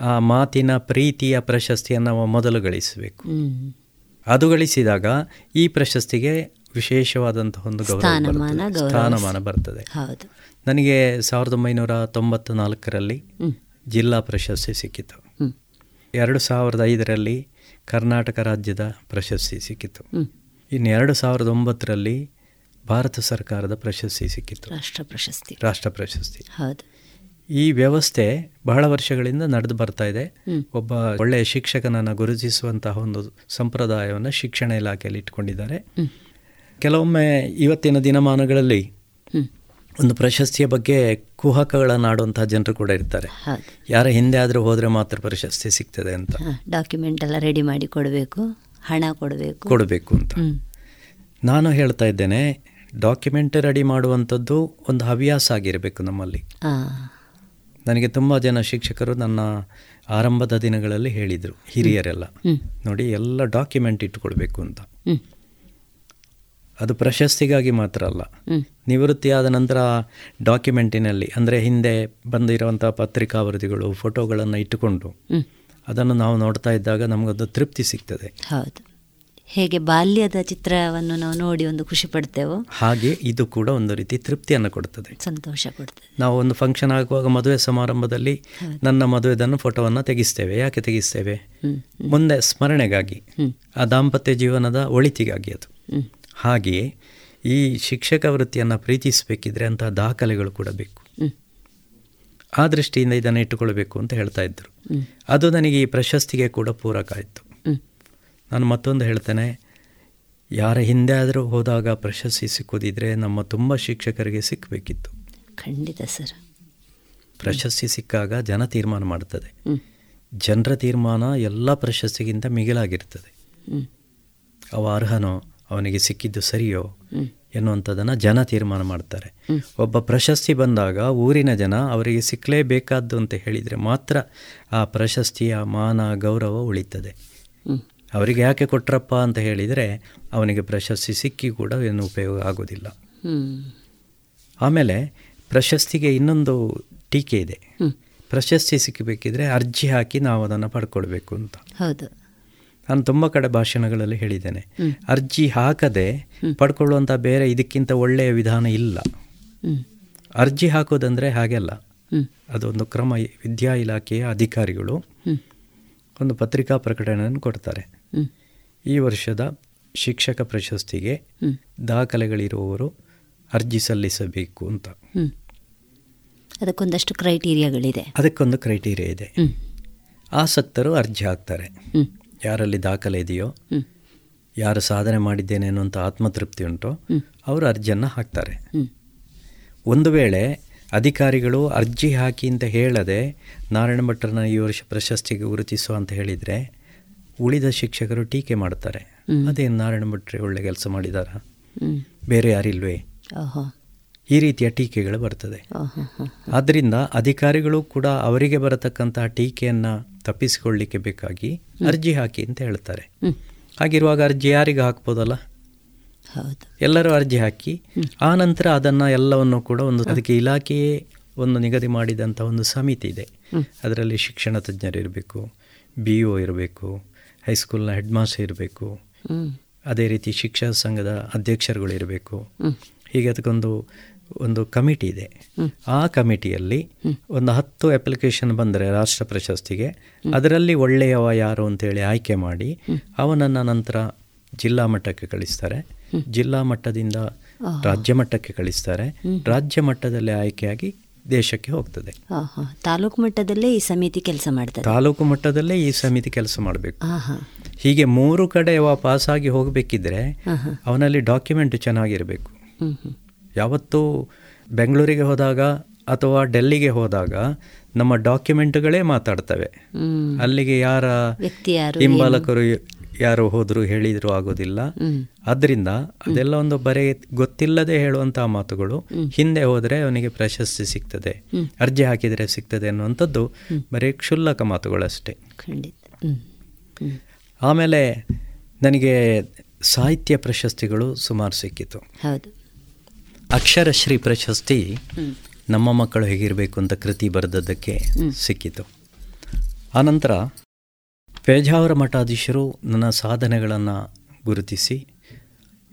Speaker 9: ಆ ಮಾತಿನ ಪ್ರೀತಿಯ ಪ್ರಶಸ್ತಿಯನ್ನು ಮೊದಲು ಗಳಿಸಬೇಕು. ಅದು ಗಳಿಸಿದಾಗ ಈ ಪ್ರಶಸ್ತಿಗೆ ವಿಶೇಷವಾದಂತಹ ಒಂದು ಗೌರವ
Speaker 8: ಸ್ಥಾನಮಾನ.
Speaker 9: ಸ್ಥಾನಮಾನ ಬರ್ತದೆ.
Speaker 8: ಹೌದು.
Speaker 9: ನನಗೆ ಸಾವಿರದ ಒಂಬೈನೂರ ತೊಂಬತ್ತ ನಾಲ್ಕರಲ್ಲಿ ಜಿಲ್ಲಾ ಪ್ರಶಸ್ತಿ ಸಿಕ್ಕಿತು. ಎರಡು ಸಾವಿರದ ಐದರಲ್ಲಿ ಕರ್ನಾಟಕ ರಾಜ್ಯದ ಪ್ರಶಸ್ತಿ ಸಿಕ್ಕಿತು. ಇನ್ನು ಎರಡು ಸಾವಿರದ ಒಂಬತ್ತರಲ್ಲಿ ಭಾರತ ಸರ್ಕಾರದ ಪ್ರಶಸ್ತಿ ಸಿಕ್ಕಿತು.
Speaker 8: ರಾಷ್ಟ್ರ ಪ್ರಶಸ್ತಿ.
Speaker 9: ರಾಷ್ಟ್ರ ಪ್ರಶಸ್ತಿ.
Speaker 8: ಹೌದು.
Speaker 9: ಈ ವ್ಯವಸ್ಥೆ ಬಹಳ ವರ್ಷಗಳಿಂದ ನಡೆದು ಬರ್ತಾ ಇದೆ. ಒಬ್ಬ ಒಳ್ಳೆಯ ಶಿಕ್ಷಕನನ್ನು ಗುರುತಿಸುವಂತಹ ಒಂದು ಸಂಪ್ರದಾಯವನ್ನು ಶಿಕ್ಷಣ ಇಲಾಖೆಯಲ್ಲಿ ಇಟ್ಕೊಂಡಿದ್ದಾರೆ. ಕೆಲವೊಮ್ಮೆ ಇವತ್ತಿನ ದಿನಮಾನಗಳಲ್ಲಿ ಒಂದು ಪ್ರಶಸ್ತಿಯ ಬಗ್ಗೆ ಕುಹಕಗಳನ್ನಾಡುವಂತಹ ಜನರು ಕೂಡ ಇರ್ತಾರೆ. ಯಾರ ಹಿಂದೆ ಆದರೂ ಹೋದರೆ ಮಾತ್ರ ಪ್ರಶಸ್ತಿ ಸಿಗ್ತದೆ ಅಂತ.
Speaker 8: ಡಾಕ್ಯುಮೆಂಟ್ ಎಲ್ಲ ರೆಡಿ ಮಾಡಿ ಕೊಡಬೇಕು ಹಣ ಕೊಡಬೇಕು.
Speaker 9: ಕೊಡಬೇಕು ಅಂತ. ನಾನು ಹೇಳ್ತಾ ಇದ್ದೇನೆ ಡಾಕ್ಯುಮೆಂಟ್ ರೆಡಿ ಮಾಡುವಂಥದ್ದು ಒಂದು ಹವ್ಯಾಸ ಆಗಿರಬೇಕು ನಮ್ಮಲ್ಲಿ. ನನಗೆ ತುಂಬ ಜನ ಶಿಕ್ಷಕರು ನನ್ನ ಆರಂಭದ ದಿನಗಳಲ್ಲಿ ಹೇಳಿದರು ಹಿರಿಯರೆಲ್ಲ. ನೋಡಿ ಎಲ್ಲ ಡಾಕ್ಯುಮೆಂಟ್ ಇಟ್ಟುಕೊಳ್ಬೇಕು ಅಂತ. ಅದು ಪ್ರಶಸ್ತಿಗಾಗಿ ಮಾತ್ರ ಅಲ್ಲ. ನಿವೃತ್ತಿಯಾದ ನಂತರ ಡಾಕ್ಯುಮೆಂಟಿನಲ್ಲಿ ಅಂದರೆ ಹಿಂದೆ ಬಂದಿರುವಂಥ ಪತ್ರಿಕಾ ವರದಿಗಳು ಫೋಟೋಗಳನ್ನು ಇಟ್ಟುಕೊಂಡು ಅದನ್ನು ನಾವು ನೋಡ್ತಾ ಇದ್ದಾಗ ನಮಗದು ತೃಪ್ತಿ ಸಿಗ್ತದೆ.
Speaker 8: ಹೌದು. ಹೇಗೆ ಬಾಲ್ಯದ ಚಿತ್ರವನ್ನು ನಾವು ನೋಡಿ ಒಂದು ಖುಷಿ ಪಡ್ತೇವೋ?
Speaker 9: ಹಾಗೆ ಇದು ಕೂಡ ಒಂದು ರೀತಿ ತೃಪ್ತಿಯನ್ನು ಕೊಡ್ತದೆ.
Speaker 8: ಸಂತೋಷ ಕೊಡ್ತದೆ.
Speaker 9: ನಾವು ಒಂದು ಫಂಕ್ಷನ್ ಆಗುವಾಗ ಮದುವೆ ಸಮಾರಂಭದಲ್ಲಿ ನನ್ನ ಮದುವೆದನ್ನು ಫೋಟೋವನ್ನು ತೆಗಿಸ್ತೇವೆ. ಯಾಕೆ ತೆಗಿಸ್ತೇವೆ? ಮುಂದೆ ಸ್ಮರಣೆಗಾಗಿ ಆ ದಾಂಪತ್ಯ ಜೀವನದ ಒಳಿತಿಗಾಗಿ ಅದು. ಹಾಗೆಯೇ ಈ ಶಿಕ್ಷಕ ವೃತ್ತಿಯನ್ನು ಪ್ರೀತಿಸಬೇಕಿದ್ರೆ ಅಂತಹ ದಾಖಲೆಗಳು ಕೂಡ ಬೇಕು. ಆ ದೃಷ್ಟಿಯಿಂದ ಇದನ್ನು ಇಟ್ಟುಕೊಳ್ಬೇಕು ಅಂತ ಹೇಳ್ತಾ ಇದ್ದರು ಅದು ನನಗೆ ಈ ಪ್ರಶಸ್ತಿಗೆ ಕೂಡ ಪೂರಕ ಆಯಿತು. ನಾನು ಮತ್ತೊಂದು ಹೇಳ್ತೇನೆ ಯಾರ ಹಿಂದೆ ಆದರೂ ಹೋದಾಗ ಪ್ರಶಸ್ತಿ ಸಿಕ್ಕೋದಿದ್ರೆ ನಮ್ಮ ತುಂಬ ಶಿಕ್ಷಕರಿಗೆ ಸಿಕ್ಕಬೇಕಿತ್ತು
Speaker 8: ಖಂಡಿತ ಸರ್.
Speaker 9: ಪ್ರಶಸ್ತಿ ಸಿಕ್ಕಾಗ ಜನ ತೀರ್ಮಾನ ಮಾಡ್ತದೆ. ಜನರ ತೀರ್ಮಾನ ಎಲ್ಲ ಪ್ರಶಸ್ತಿಗಿಂತ ಮಿಗಿಲಾಗಿರ್ತದೆ. ಅವ ಅರ್ಹನೋ? ಅವನಿಗೆ ಸಿಕ್ಕಿದ್ದು ಸರಿಯೋ. ಎನ್ನುವಂಥದ್ದನ್ನು ಜನ ತೀರ್ಮಾನ ಮಾಡ್ತಾರೆ. ಒಬ್ಬ ಪ್ರಶಸ್ತಿ ಬಂದಾಗ ಊರಿನ ಜನ ಅವರಿಗೆ ಸಿಕ್ಕಲೇಬೇಕಾದ್ದು ಅಂತ ಹೇಳಿದರೆ ಮಾತ್ರ ಆ ಪ್ರಶಸ್ತಿಯ ಮಾನ ಗೌರವ ಉಳಿತದೆ. ಅವರಿಗೆ ಯಾಕೆ ಕೊಟ್ರಪ್ಪ ಅಂತ ಹೇಳಿದರೆ ಅವನಿಗೆ ಪ್ರಶಸ್ತಿ ಸಿಕ್ಕಿ ಕೂಡ ಏನು ಉಪಯೋಗ ಆಗೋದಿಲ್ಲ. ಆಮೇಲೆ ಪ್ರಶಸ್ತಿಗೆ ಇನ್ನೊಂದು ಟೀಕೆ ಇದೆ. ಪ್ರಶಸ್ತಿ ಸಿಕ್ಕಬೇಕಿದ್ರೆ ಅರ್ಜಿ ಹಾಕಿ ನಾವು ಅದನ್ನು ಪಡ್ಕೊಳ್ಬೇಕು ಅಂತ.
Speaker 8: ಹೌದು.
Speaker 9: ನಾನು ತುಂಬ ಕಡೆ ಭಾಷಣಗಳಲ್ಲಿ ಹೇಳಿದ್ದೇನೆ ಅರ್ಜಿ ಹಾಕದೆ ಪಡ್ಕೊಳ್ಳುವಂಥ ಬೇರೆ ಇದಕ್ಕಿಂತ ಒಳ್ಳೆಯ ವಿಧಾನ ಇಲ್ಲ. ಅರ್ಜಿ ಹಾಕೋದಂದರೆ ಹಾಗೆಲ್ಲ. ಅದೊಂದು ಕ್ರಮ ವಿದ್ಯಾ ಇಲಾಖೆಯ ಅಧಿಕಾರಿಗಳು ಒಂದು ಪತ್ರಿಕಾ ಪ್ರಕಟಣೆಯನ್ನು ಕೊಡ್ತಾರೆ. ಈ ವರ್ಷದ ಶಿಕ್ಷಕ ಪ್ರಶಸ್ತಿಗೆ ದಾಖಲೆಗಳಿರುವವರು ಅರ್ಜಿ ಸಲ್ಲಿಸಬೇಕು ಅಂತ.
Speaker 8: ಅದಕ್ಕೊಂದಷ್ಟು ಕ್ರೈಟೀರಿಯಾಗಳಿದೆ
Speaker 9: ಅದಕ್ಕೊಂದು ಕ್ರೈಟೀರಿಯಾ ಇದೆ. ಆಸಕ್ತರು ಅರ್ಜಿ ಹಾಕ್ತಾರೆ. ಯಾರಲ್ಲಿ ದಾಖಲೆ ಇದೆಯೋ ಯಾರು ಸಾಧನೆ ಮಾಡಿದ್ದೇನೆ ಅನ್ನುವಂಥ ಆತ್ಮತೃಪ್ತಿ ಉಂಟೋ ಅವರು ಅರ್ಜಿಯನ್ನು ಹಾಕ್ತಾರೆ. ಒಂದು ವೇಳೆ ಅಧಿಕಾರಿಗಳು ಅರ್ಜಿ ಹಾಕಿ ಅಂತ ಹೇಳದೆ ನಾರಾಯಣ ಭಟ್ರನ್ನ ಈ ವರ್ಷ ಪ್ರಶಸ್ತಿಗೆ ಗುರುತಿಸು ಅಂತ ಹೇಳಿದರೆ ಉಳಿದ ಶಿಕ್ಷಕರು ಟೀಕೆ ಮಾಡ್ತಾರೆ.
Speaker 8: ಅದೇ
Speaker 9: ಅದೇನು ನಾರಾಯಣ ಭಟ್ರೆ ಒಳ್ಳೆ ಕೆಲಸ ಮಾಡಿದಾರ? ಬೇರೆ ಯಾರಿಲ್ವೇ? ಈ ರೀತಿಯ ಟೀಕೆಗಳು ಬರ್ತದೆ. ಆದ್ದರಿಂದ ಅಧಿಕಾರಿಗಳು ಕೂಡ ಅವರಿಗೆ ಬರತಕ್ಕಂತಹ ಟೀಕೆಯನ್ನು ತಪ್ಪಿಸಿಕೊಳ್ಳಿಕ್ಕೆ ಬೇಕಾಗಿ ಅರ್ಜಿ ಹಾಕಿ ಅಂತ ಹೇಳ್ತಾರೆ ಹಾಗಿರುವಾಗ ಅರ್ಜಿ ಯಾರಿಗೆ ಹಾಕ್ಬೋದಲ್ಲ? ಎಲ್ಲರೂ ಅರ್ಜಿ ಹಾಕಿ ಆ ನಂತರ ಅದನ್ನು ಎಲ್ಲವನ್ನು ಕೂಡ ಒಂದು ಅದಕ್ಕೆ ಇಲಾಖೆಯೇ ಒಂದು ನಿಗದಿ ಮಾಡಿದಂಥ ಒಂದು ಸಮಿತಿ ಇದೆ. ಅದರಲ್ಲಿ ಶಿಕ್ಷಣ ತಜ್ಞರು ಇರಬೇಕು ಬಿ ಒ ಇರಬೇಕು ಹೈಸ್ಕೂಲ್ನ ಹೆಡ್ ಮಾಸ್ಟರ್ ಇರಬೇಕು ಅದೇ ರೀತಿ ಶಿಕ್ಷಣ ಸಂಘದ ಅಧ್ಯಕ್ಷರುಗಳು ಇರಬೇಕು. ಹೀಗೆ ಅದಕ್ಕೊಂದು ಒಂದು ಕಮಿಟಿ ಇದೆ. ಆ ಕಮಿಟಿಯಲ್ಲಿ ಒಂದು ಹತ್ತು ಅಪ್ಲಿಕೇಶನ್ ಬಂದರೆ ರಾಷ್ಟ್ರ ಪ್ರಶಸ್ತಿಗೆ ಅದರಲ್ಲಿ ಒಳ್ಳೆಯವ ಯಾರು ಅಂತೇಳಿ ಆಯ್ಕೆ ಮಾಡಿ ಅವನನ್ನು ನಂತರ ಜಿಲ್ಲಾ ಮಟ್ಟಕ್ಕೆ ಕಳಿಸ್ತಾರೆ. ಜಿಲ್ಲಾ ಮಟ್ಟದಿಂದ ರಾಜ್ಯ ಮಟ್ಟಕ್ಕೆ ಕಳಿಸ್ತಾರೆ. ರಾಜ್ಯ ಮಟ್ಟದಲ್ಲಿ ಆಯ್ಕೆಯಾಗಿ ದೇಶಕ್ಕೆ ಹೋಗ್ತದೆ.
Speaker 8: ತಾಲೂಕು ಮಟ್ಟದಲ್ಲೇ ಈ ಸಮಿತಿ ಕೆಲಸ ಮಾಡ್ತಾರೆ
Speaker 9: ತಾಲೂಕು ಮಟ್ಟದಲ್ಲೇ ಈ ಸಮಿತಿ ಕೆಲಸ ಮಾಡಬೇಕು. ಹೀಗೆ ಮೂರು ಕಡೆ ಪಾಸ್ ಪಾಸಾಗಿ ಹೋಗಬೇಕಿದ್ರೆ ಅವನಲ್ಲಿ ಡಾಕ್ಯುಮೆಂಟ್ ಚೆನ್ನಾಗಿರಬೇಕು. ಯಾವತ್ತೂ ಬೆಂಗಳೂರಿಗೆ ಹೋದಾಗ ಅಥವಾ ಡೆಲ್ಲಿಗೆ ಹೋದಾಗ ನಮ್ಮ ಡಾಕ್ಯುಮೆಂಟ್ಗಳೇ ಮಾತಾಡ್ತವೆ. ಅಲ್ಲಿಗೆ ಯಾರ
Speaker 8: ವ್ಯಕ್ತಿ ಯಾರು,
Speaker 9: ಹಿಂಬಾಲಕರು ಯಾರು ಹೋದ್ರು ಹೇಳಿದ್ರು ಆಗೋದಿಲ್ಲ. ಅದರಿಂದ ಅದೆಲ್ಲ ಒಂದು ಬರೀ ಗೊತ್ತಿಲ್ಲದೆ ಹೇಳುವಂತಹ ಮಾತುಗಳು ಹಿಂದೆ ಹೋದರೆ ಅವನಿಗೆ ಪ್ರಶಸ್ತಿ ಸಿಗ್ತದೆ ಅರ್ಜಿ ಹಾಕಿದರೆ ಸಿಗ್ತದೆ ಅನ್ನುವಂಥದ್ದು ಬರೀ ಕ್ಷುಲ್ಲಕ ಮಾತುಗಳಷ್ಟೇ. ಆಮೇಲೆ ನನಗೆ ಸಾಹಿತ್ಯ ಪ್ರಶಸ್ತಿಗಳು ಸುಮಾರು ಸಿಕ್ಕಿತು. ಅಕ್ಷರಶ್ರೀ ಪ್ರಶಸ್ತಿ ನಮ್ಮ ಮಕ್ಕಳು ಹೇಗಿರಬೇಕು ಅಂತ ಕೃತಿ ಬರೆದದ್ದಕ್ಕೆ ಸಿಕ್ಕಿತು. ಆನಂತರ ಪೇಜಾವರ ಮಠಾಧೀಶರು ನನ್ನ ಸಾಧನೆಗಳನ್ನು ಗುರುತಿಸಿ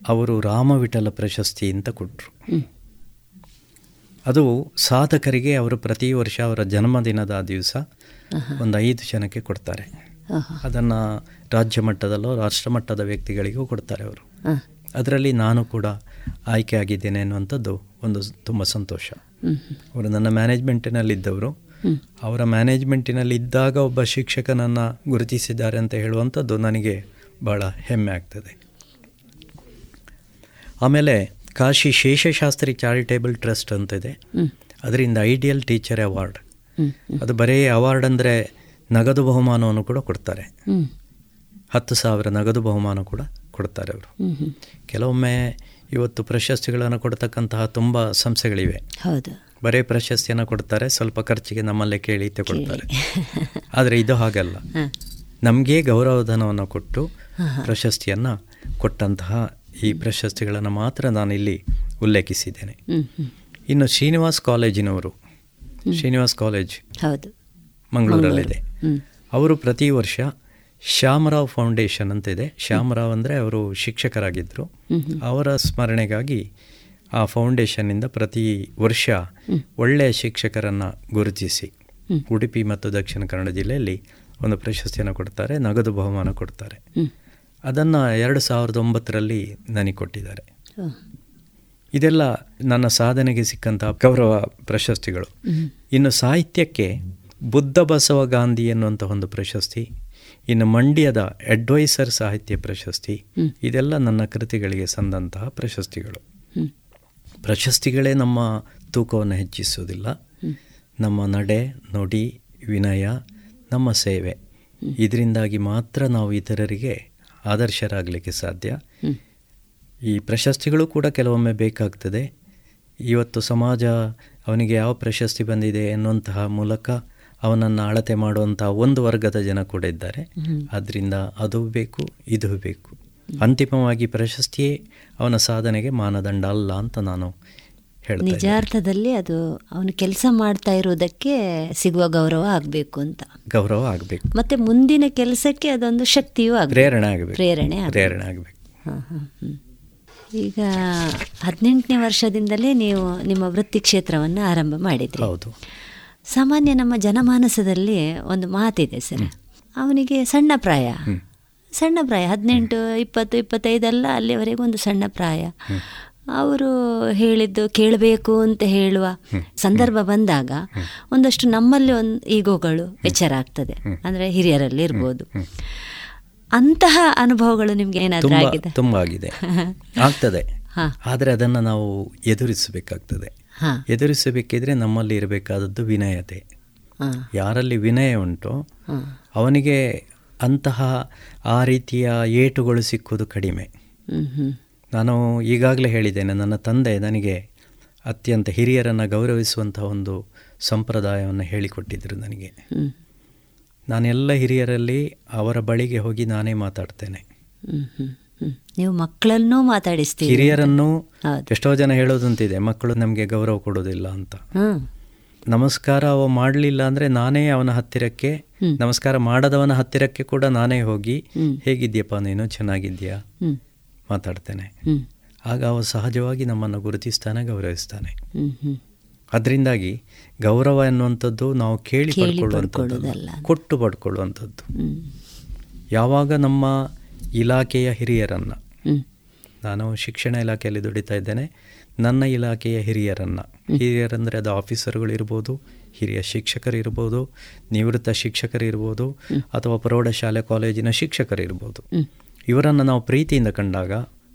Speaker 9: ಅವರು ರಾಮವಿಠಲ ಪ್ರಶಸ್ತಿ ಅಂತ ಕೊಟ್ಟರು ಅದು ಸಾಧಕರಿಗೆ ಅವರು ಪ್ರತಿ ವರ್ಷ ಅವರ ಜನ್ಮದಿನದ ದಿವಸ ಒಂದು ಐದು ಜನಕ್ಕೆ ಕೊಡ್ತಾರೆ. ಅದನ್ನು ರಾಜ್ಯ ಮಟ್ಟದಲ್ಲೋ ರಾಷ್ಟ್ರ ಮಟ್ಟದ ವ್ಯಕ್ತಿಗಳಿಗೂ ಕೊಡ್ತಾರೆ ಅವರು. ಅದರಲ್ಲಿ ನಾನು ಕೂಡ ಆಯ್ಕೆ ಆಗಿದ್ದೇನೆ ಅನ್ನುವಂಥದ್ದು ಒಂದು ತುಂಬ ಸಂತೋಷ. ಅವರು ನನ್ನ ಮ್ಯಾನೇಜ್ಮೆಂಟಿನಲ್ಲಿದ್ದವರು. ಅವರ ಮ್ಯಾನೇಜ್ಮೆಂಟಿನಲ್ಲಿ ಇದ್ದಾಗ ಒಬ್ಬ ಶಿಕ್ಷಕನನ್ನು ಗುರುತಿಸಿದ್ದಾರೆ ಅಂತ ಹೇಳುವಂಥದ್ದು ನನಗೆ ಬಹಳ ಹೆಮ್ಮೆ ಆಗ್ತದೆ. ಆಮೇಲೆ ಕಾಶಿ ಶೇಷಶಾಸ್ತ್ರಿ ಚಾರಿಟೇಬಲ್ ಟ್ರಸ್ಟ್ ಅಂತ ಇದೆ ಅದರಿಂದ ಐಡಿಯಲ್ ಟೀಚರ್ ಅವಾರ್ಡ್. ಅದು ಬರೀ ಅವಾರ್ಡ್ ಅಂದರೆ ನಗದು ಬಹುಮಾನವನ್ನು ಕೂಡ ಕೊಡ್ತಾರೆ. ಹತ್ತು ಸಾವಿರ ನಗದು ಬಹುಮಾನ ಕೂಡ ಕೊಡ್ತಾರೆ ಅವರು. ಕೆಲವೊಮ್ಮೆ ಇವತ್ತು ಪ್ರಶಸ್ತಿಗಳನ್ನು ಕೊಡ್ತಕ್ಕಂತಹ ತುಂಬ ಸಂಸ್ಥೆಗಳಿವೆ.
Speaker 8: ಹೌದು.
Speaker 9: ಬರೀ ಪ್ರಶಸ್ತಿಯನ್ನು ಕೊಡ್ತಾರೆ ಸ್ವಲ್ಪ ಖರ್ಚಿಗೆ ನಮ್ಮಲ್ಲೇ ಕೇಳಿ ತಗೊಳ್ತಾರೆ. ಆದರೆ ಇದು ಹಾಗಲ್ಲ. ನಮಗೆ ಗೌರವಧನವನ್ನು ಕೊಟ್ಟು ಪ್ರಶಸ್ತಿಯನ್ನು ಕೊಟ್ಟಂತಹ ಈ ಪ್ರಶಸ್ತಿಗಳನ್ನು ಮಾತ್ರ ನಾನಿಲ್ಲಿ ಉಲ್ಲೇಖಿಸಿದ್ದೇನೆ. ಇನ್ನು ಶ್ರೀನಿವಾಸ್ ಕಾಲೇಜಿನವರು ಶ್ರೀನಿವಾಸ್ ಕಾಲೇಜ್ ಮಂಗಳೂರಲ್ಲಿದೆ. ಅವರು ಪ್ರತಿ ವರ್ಷ ಶ್ಯಾಮರಾವ್ ಫೌಂಡೇಶನ್ ಅಂತ ಇದೆ. ಶ್ಯಾಮರಾವ್ ಅಂದರೆ ಅವರು ಶಿಕ್ಷಕರಾಗಿದ್ದರು ಅವರ ಸ್ಮರಣೆಗಾಗಿ ಆ ಫೌಂಡೇಶನ್ನಿಂದ ಪ್ರತಿ ವರ್ಷ ಒಳ್ಳೆಯ ಶಿಕ್ಷಕರನ್ನು ಗುರುತಿಸಿ. ಉಡುಪಿ ಮತ್ತು ದಕ್ಷಿಣ ಕನ್ನಡ ಜಿಲ್ಲೆಯಲ್ಲಿ ಒಂದು ಪ್ರಶಸ್ತಿಯನ್ನು ಕೊಡ್ತಾರೆ ನಗದು ಬಹುಮಾನ ಕೊಡ್ತಾರೆ. ಅದನ್ನು ಎರಡು ಸಾವಿರದ ಒಂಬತ್ತರಲ್ಲಿ ನನಗೆ ಕೊಟ್ಟಿದ್ದಾರೆ. ಇದೆಲ್ಲ ನನ್ನ ಸಾಧನೆಗೆ ಸಿಕ್ಕಂಥ ಗೌರವ ಪ್ರಶಸ್ತಿಗಳು. ಇನ್ನು ಸಾಹಿತ್ಯಕ್ಕೆ ಬುದ್ಧ ಬಸವ ಗಾಂಧಿ ಎನ್ನುವಂಥ ಒಂದು ಪ್ರಶಸ್ತಿ ಇನ್ನು ಮಂಡ್ಯದ ಅಡ್ವೈಸರ್ ಸಾಹಿತ್ಯ ಪ್ರಶಸ್ತಿ ಇದೆಲ್ಲ ನನ್ನ ಕೃತಿಗಳಿಗೆ ಸಂದಂತಹ ಪ್ರಶಸ್ತಿಗಳು. ಪ್ರಶಸ್ತಿಗಳೇ ನಮ್ಮ ತೂಕವನ್ನು ಹೆಚ್ಚಿಸುವುದಿಲ್ಲ. ನಮ್ಮ ನಡೆ ನುಡಿ ವಿನಯ ನಮ್ಮ ಸೇವೆ. ಇದರಿಂದಾಗಿ ಮಾತ್ರ ನಾವು ಇತರರಿಗೆ ಆದರ್ಶರಾಗಲಿಕ್ಕೆ ಸಾಧ್ಯ. ಈ ಪ್ರಶಸ್ತಿಗಳು ಕೂಡ ಕೆಲವೊಮ್ಮೆ ಬೇಕಾಗ್ತದೆ. ಇವತ್ತು ಸಮಾಜ ಅವನಿಗೆ ಯಾವ ಪ್ರಶಸ್ತಿ ಬಂದಿದೆ ಎನ್ನುವಂತಹ ಮೂಲಕ ಅವನನ್ನು ಅಳತೆ ಮಾಡುವಂಥ ಒಂದು ವರ್ಗದ ಜನ ಕೂಡ ಇದ್ದಾರೆ. ಆದ್ದರಿಂದ ಅದು ಬೇಕು ಇದು ಬೇಕು. ಅಂತಿಮವಾಗಿ ಪ್ರಶಸ್ತಿಯೇ ಅವನ ಸಾಧನೆಗೆ ಮಾನದಂಡ ಅಲ್ಲ ಅಂತ ನಾನು ಹೇಳ್ತೇನೆ
Speaker 8: ನಿಜಾರ್ಥದಲ್ಲಿ ಅದು ಅವನು ಕೆಲಸ ಮಾಡ್ತಾ ಇರೋದಕ್ಕೆ ಸಿಗುವ ಗೌರವ ಆಗಬೇಕು ಅಂತ.
Speaker 9: ಗೌರವ ಆಗಬೇಕು.
Speaker 8: ಮತ್ತೆ ಮುಂದಿನ ಕೆಲಸಕ್ಕೆ ಅದೊಂದು ಶಕ್ತಿಯೂ
Speaker 9: ಪ್ರೇರಣೆ ಆಗಬೇಕು.
Speaker 8: ಪ್ರೇರಣೆ.
Speaker 9: ಪ್ರೇರಣೆ ಆಗಬೇಕು.
Speaker 8: ಹಾಂ ಹಾಂ ಈಗ ಹದಿನೆಂಟನೇ ವರ್ಷದಿಂದಲೇ ನೀವು ನಿಮ್ಮ ವೃತ್ತಿ ಕ್ಷೇತ್ರವನ್ನು ಆರಂಭ ಮಾಡಿದ್ರಿ.
Speaker 9: ಹೌದು.
Speaker 8: ಸಾಮಾನ್ಯ ನಮ್ಮ ಜನಮಾನಸದಲ್ಲಿ ಒಂದು ಮಾತಿದೆ ಸರ್. ಅವನಿಗೆ ಸಣ್ಣ ಪ್ರಾಯ. ಸಣ್ಣ ಪ್ರಾಯ ಹದಿನೆಂಟು ಇಪ್ಪತ್ತು ಇಪ್ಪತ್ತೈದಲ್ಲ ಅಲ್ಲಿವರೆಗೂ ಒಂದು ಸಣ್ಣ ಪ್ರಾಯ. ಅವರು ಹೇಳಿದ್ದು ಕೇಳಬೇಕು ಅಂತ ಹೇಳುವ ಸಂದರ್ಭ ಬಂದಾಗ ಒಂದಷ್ಟು ನಮ್ಮಲ್ಲಿ ಒಂದು ಈಗೋಗಳು ಎಚ್ಚರ ಆಗ್ತದೆ. ಅಂದರೆ ಹಿರಿಯರಲ್ಲಿ ಇರ್ಬೋದು. ಅಂತಹ ಅನುಭವಗಳು ನಿಮ್ಗೆ ಏನಾದರೂ ಆಗಿದೆ?
Speaker 9: ತುಂಬ ಆಗಿದೆ. ಆಗ್ತದೆ. ಆದರೆ ಅದನ್ನು ನಾವು ಎದುರಿಸಬೇಕಾಗ್ತದೆ. ಎದುರಿಸಬೇಕಿದ್ರೆ ನಮ್ಮಲ್ಲಿ ಇರಬೇಕಾದದ್ದು ವಿನಯತೆ. ಯಾರಲ್ಲಿ ವಿನಯ ಉಂಟೋ ಅವನಿಗೆ ಅಂತಹ ಆ ರೀತಿಯ ಏಟುಗಳು ಸಿಕ್ಕುವುದು ಕಡಿಮೆ. ನಾನು ಈಗಾಗಲೇ ಹೇಳಿದ್ದೇನೆ ನನ್ನ ತಂದೆ ನನಗೆ ಅತ್ಯಂತ ಹಿರಿಯರನ್ನು ಗೌರವಿಸುವಂತಹ ಒಂದು ಸಂಪ್ರದಾಯವನ್ನು ಹೇಳಿಕೊಟ್ಟಿದ್ದರು ನನಗೆ. ನಾನೆಲ್ಲ ಹಿರಿಯರಲ್ಲಿ ಅವರ ಬಳಿಗೆ ಹೋಗಿ ನಾನೇ ಮಾತಾಡ್ತೇನೆ.
Speaker 8: ನೀವು ಮಕ್ಕಳನ್ನೂ ಮಾತಾಡಿಸ್ತೀವಿ
Speaker 9: ಹಿರಿಯರನ್ನು. ಎಷ್ಟೋ ಜನ ಹೇಳೋದಂತಿದೆ ಮಕ್ಕಳು ನಮಗೆ ಗೌರವ ಕೊಡೋದಿಲ್ಲ ಅಂತ. ನಮಸ್ಕಾರ ಅವ ಮಾಡಲಿಲ್ಲ ಅಂದರೆ ನಾನೇ ಅವನ ಹತ್ತಿರಕ್ಕೆ ನಮಸ್ಕಾರ ಮಾಡದವನ ಹತ್ತಿರಕ್ಕೆ ಕೂಡ ನಾನೇ ಹೋಗಿ ಹೇಗಿದ್ಯಪ್ಪ ನೀನು ಚೆನ್ನಾಗಿದ್ಯಾ ಮಾತಾಡ್ತೇನೆ. ಆಗ ಅವ ಸಹಜವಾಗಿ ನಮ್ಮನ್ನು ಗುರುತಿಸ್ತಾನೆ ಗೌರವಿಸ್ತಾನೆ. ಅದರಿಂದಾಗಿ ಗೌರವ ಎನ್ನುವಂಥದ್ದು ನಾವು ಕೇಳಿ
Speaker 8: ಕೇಳಿ
Speaker 9: ಪಡ್ಕೊಳ್ಳುವಂಥದ್ದು ಕೊಟ್ಟು ಪಡ್ಕೊಳ್ಳುವಂಥದ್ದು. ಯಾವಾಗ ನಮ್ಮ ಇಲಾಖೆಯ ಹಿರಿಯರನ್ನು. ನಾನು ಶಿಕ್ಷಣ ಇಲಾಖೆಯಲ್ಲಿ ದುಡಿತಾ ಇದ್ದೇನೆ. ನನ್ನ ಇಲಾಖೆಯ ಹಿರಿಯರನ್ನು. ಹಿರಿಯರಂದರೆ ಅದು ಆಫೀಸರ್ಗಳು ಇರ್ಬೋದು ಹಿರಿಯ ಶಿಕ್ಷಕರು ಇರ್ಬೋದು ನಿವೃತ್ತ ಶಿಕ್ಷಕರು ಇರ್ಬೋದು ಅಥವಾ ಪ್ರೌಢಶಾಲೆ ಕಾಲೇಜಿನ ಶಿಕ್ಷಕರು ಇರ್ಬೋದು. ಇವರನ್ನು ನಾವು ಪ್ರೀತಿಯಿಂದ ಕಂಡಾಗ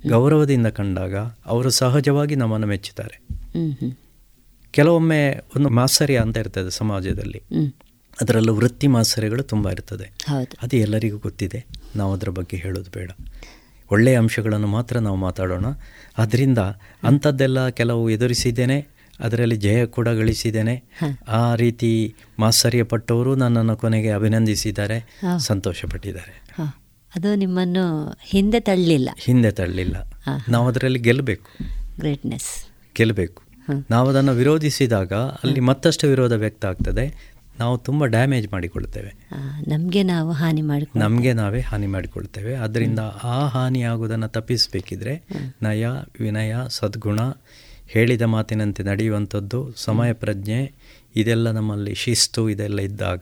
Speaker 9: ಗೌರವದಿಂದ ಕಂಡಾಗ ಅವರು ಸಹಜವಾಗಿ ನಮ್ಮನ್ನು ಮೆಚ್ಚುತ್ತಾರೆ. ಕೆಲವೊಮ್ಮೆ ಒಂದು ಮಾತ್ಸರ್ಯ ಅಂತ ಇರ್ತದೆ ಸಮಾಜದಲ್ಲಿ. ಅದರಲ್ಲೂ ವೃತ್ತಿ ಮಾತ್ಸರ್ಯಗಳು ತುಂಬ ಇರ್ತದೆ. ಅದು ಎಲ್ಲರಿಗೂ ಗೊತ್ತಿದೆ. ನಾವು ಅದರ ಬಗ್ಗೆ ಹೇಳೋದು ಬೇಡ. ಒಳ್ಳೆಯ ಅಂಶಗಳನ್ನು ಮಾತ್ರ ನಾವು ಮಾತಾಡೋಣ. ಅದರಿಂದ ಅಂಥದ್ದೆಲ್ಲ ಕೆಲವು ಎದುರಿಸಿದ್ದೇನೆ. ಅದರಲ್ಲಿ ಜಯ ಕೂಡ ಗಳಿಸಿದ್ದೇನೆ. ಆ ರೀತಿ ಮಾತ್ಸರ್ಯ ಪಟ್ಟವರು ನನ್ನನ್ನು ಕೊನೆಗೆ ಅಭಿನಂದಿಸಿದ್ದಾರೆ. ಸಂತೋಷಪಟ್ಟಿದ್ದಾರೆ.
Speaker 8: ಅದು ನಿಮ್ಮನ್ನು ಹಿಂದೆ ತಳ್ಳಿಲ್ಲ.
Speaker 9: ಹಿಂದೆ ತಳ್ಳಿಲ್ಲ. ನಾವು ಅದರಲ್ಲಿ ಗೆಲ್ಲಬೇಕು.
Speaker 8: ಗ್ರೇಟ್ನೆಸ್
Speaker 9: ಗೆಲ್ಲಬೇಕು. ನಾವು ಅದನ್ನು ವಿರೋಧಿಸಿದಾಗ ಅಲ್ಲಿ ಮತ್ತಷ್ಟು ವಿರೋಧ ವ್ಯಕ್ತ ಆಗ್ತದೆ. ನಾವು ತುಂಬ ಡ್ಯಾಮೇಜ್ ಮಾಡಿಕೊಳ್ತೇವೆ
Speaker 8: ನಮಗೆ ನಾವು ಹಾನಿ ಮಾಡಿ
Speaker 9: ನಮಗೆ ನಾವೇ ಹಾನಿ ಮಾಡಿಕೊಳ್ತೇವೆ ಅದರಿಂದ ಆ ಹಾನಿ ಆಗುವುದನ್ನು ತಪ್ಪಿಸಬೇಕಿದ್ರೆ ನಯ ವಿನಯ ಸದ್ಗುಣ ಹೇಳಿದ ಮಾತಿನಂತೆ ನಡೆಯುವಂಥದ್ದು ಸಮಯ ಪ್ರಜ್ಞೆ ಇದೆಲ್ಲ ನಮ್ಮಲ್ಲಿ ಶಿಸ್ತು ಇದೆಲ್ಲ ಇದ್ದಾಗ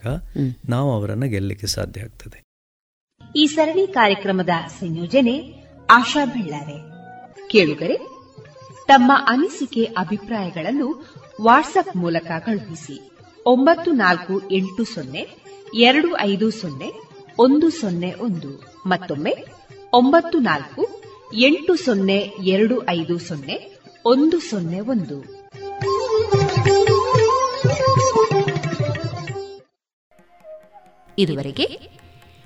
Speaker 9: ನಾವು ಅವರನ್ನು ಗೆಲ್ಲಕ್ಕೆ ಸಾಧ್ಯ ಆಗ್ತದೆ.
Speaker 1: ಈ ಸರಣಿ ಕಾರ್ಯಕ್ರಮದ ಸಂಯೋಜನೆ ಆಶಾ ಬೆಳ್ಳಾರೆ. ಕೇಳುಗರೆ ತಮ್ಮ ಅನಿಸಿಕೆ ಅಭಿಪ್ರಾಯಗಳನ್ನು ವಾಟ್ಸ್ಆಪ್ ಮೂಲಕ ಕಳುಹಿಸಿ. ಒಂಬತ್ತು ನಾಲ್ಕು ಎಂಟು ಸೊನ್ನೆ, ಎರಡು ಐದು ಸೊನ್ನೆ, ಒಂದು ಸೊನ್ನೆ ಒಂದು, ಮತ್ತೊಮ್ಮೆ ಒಂಬತ್ತು ನಾಲ್ಕು ಎಂಟು ಸೊನ್ನೆ ಎರಡು ಐದು ಸೊನ್ನೆ, ಒಂದು ಸೊನ್ನೆ ಒಂದು.
Speaker 10: ಇದುವರೆಗೆ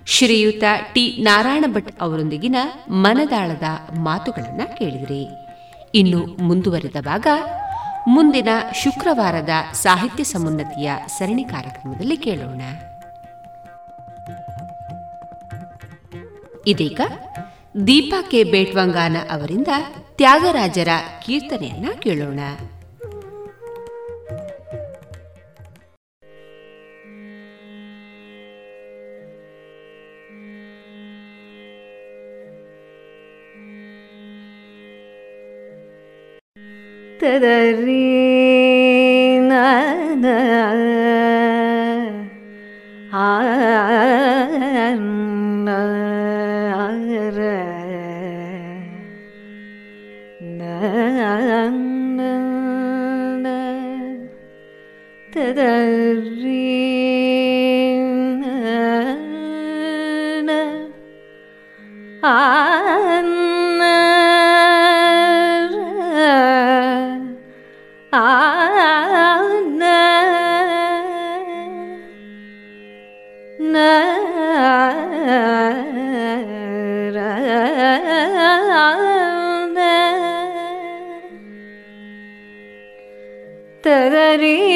Speaker 10: ಶ್ರೀಯುತ ಟಿ ನಾರಾಯಣ ಭಟ್ ಅವರೊಂದಿಗಿನ ಮನದಾಳದ ಮಾತುಗಳನ್ನು ಕೇಳಿದಿರಿ. ಇನ್ನು ಮುಂದುವರೆದ ಭಾಗ ಮುಂದಿನ ಶುಕ್ರವಾರದ ಸಾಹಿತ್ಯ ಸಮುನ್ನತಿಯ ಸರಣಿ ಕಾರ್ಯಕ್ರಮದಲ್ಲಿ ಕೇಳೋಣ. ಇದೀಗ ದೀಪಾ ಕೆ. ಬೇಟ್ವಂಗಾನ ಅವರಿಂದ ತ್ಯಾಗರಾಜರ ಕೀರ್ತನೆಯನ್ನ ಕೇಳೋಣ.
Speaker 2: തദരീ ആ करे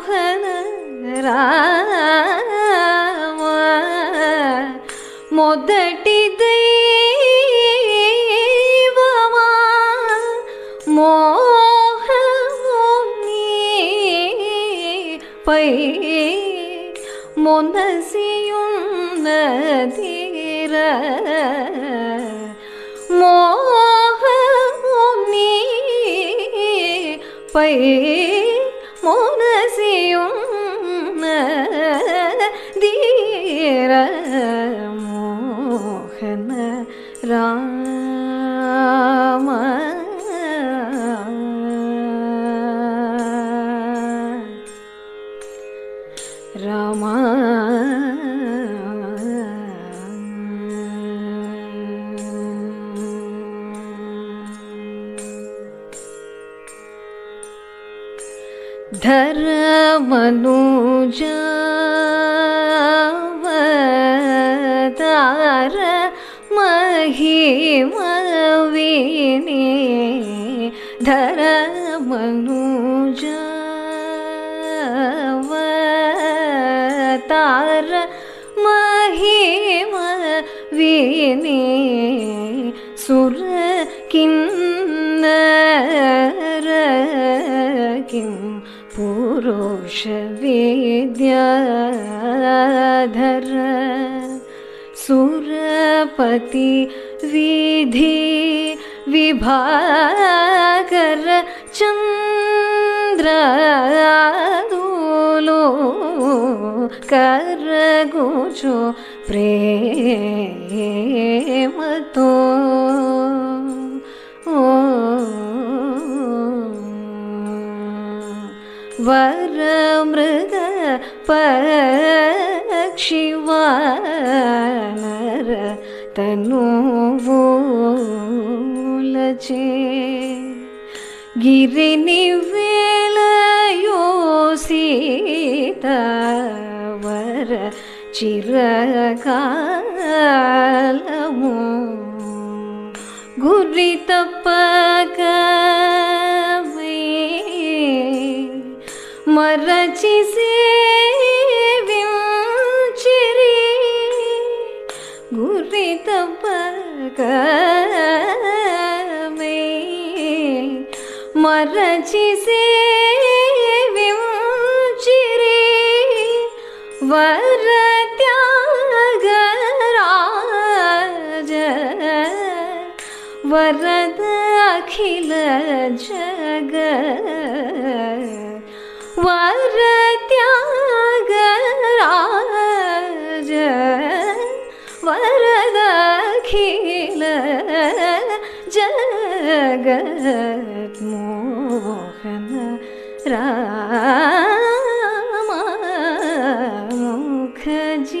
Speaker 2: మోహన రామ మొదటి దైవమా మోహముని పై మొనసియున్నదిర మోహముని పై जो प्रे मतो ओर मृग पीमार तनुलचे गिरिनी చిరకాలము గురి తప్పక మరచి సేవించిరి గురి తప్పక మరచి సేవించిరి వర वरद अखिल जग। वर त्याग राज। वरद अखिल जगत मोहन राम मुखजित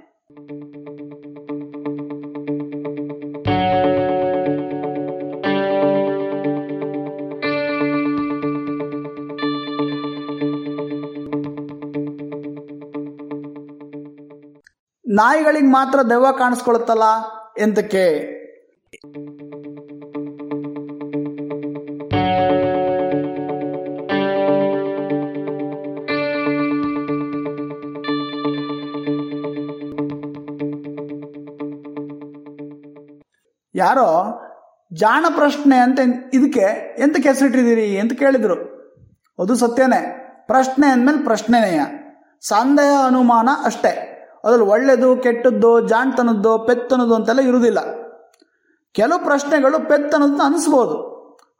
Speaker 11: ನಾಯಿಗಳಿಗೆ ಮಾತ್ರ ದೆವ್ವ ಕಾಣಿಸ್ಕೊಳುತ್ತಲ್ಲ ಎಂತಕ್ಕೆ? ಯಾರೋ, ಜಾಣ ಪ್ರಶ್ನೆ ಅಂತ ಇದಕ್ಕೆ ಎಂತ ಹೆಸರಿಟ್ಟಿದ್ದೀರಿ ಅಂತ ಕೇಳಿದ್ರು. ಅದು ಸತ್ಯನೇ. ಪ್ರಶ್ನೆ ಅಂದಮೇಲೆ ಪ್ರಶ್ನೆನೆಯ. ಸಂದೇಹ ಅನುಮಾನ ಅಷ್ಟೇ. ಅದ್ರಲ್ಲಿ ಒಳ್ಳೆಯದು ಕೆಟ್ಟದ್ದು, ಜಾಣ್ತನದ್ದು, ಪೆತ್ತನದ್ದು ಅಂತೆಲ್ಲ ಇರುವುದಿಲ್ಲ. ಕೆಲವು ಪ್ರಶ್ನೆಗಳು ಪೆತ್ತನದ್ದು ಅನಿಸ್ಬೋದು.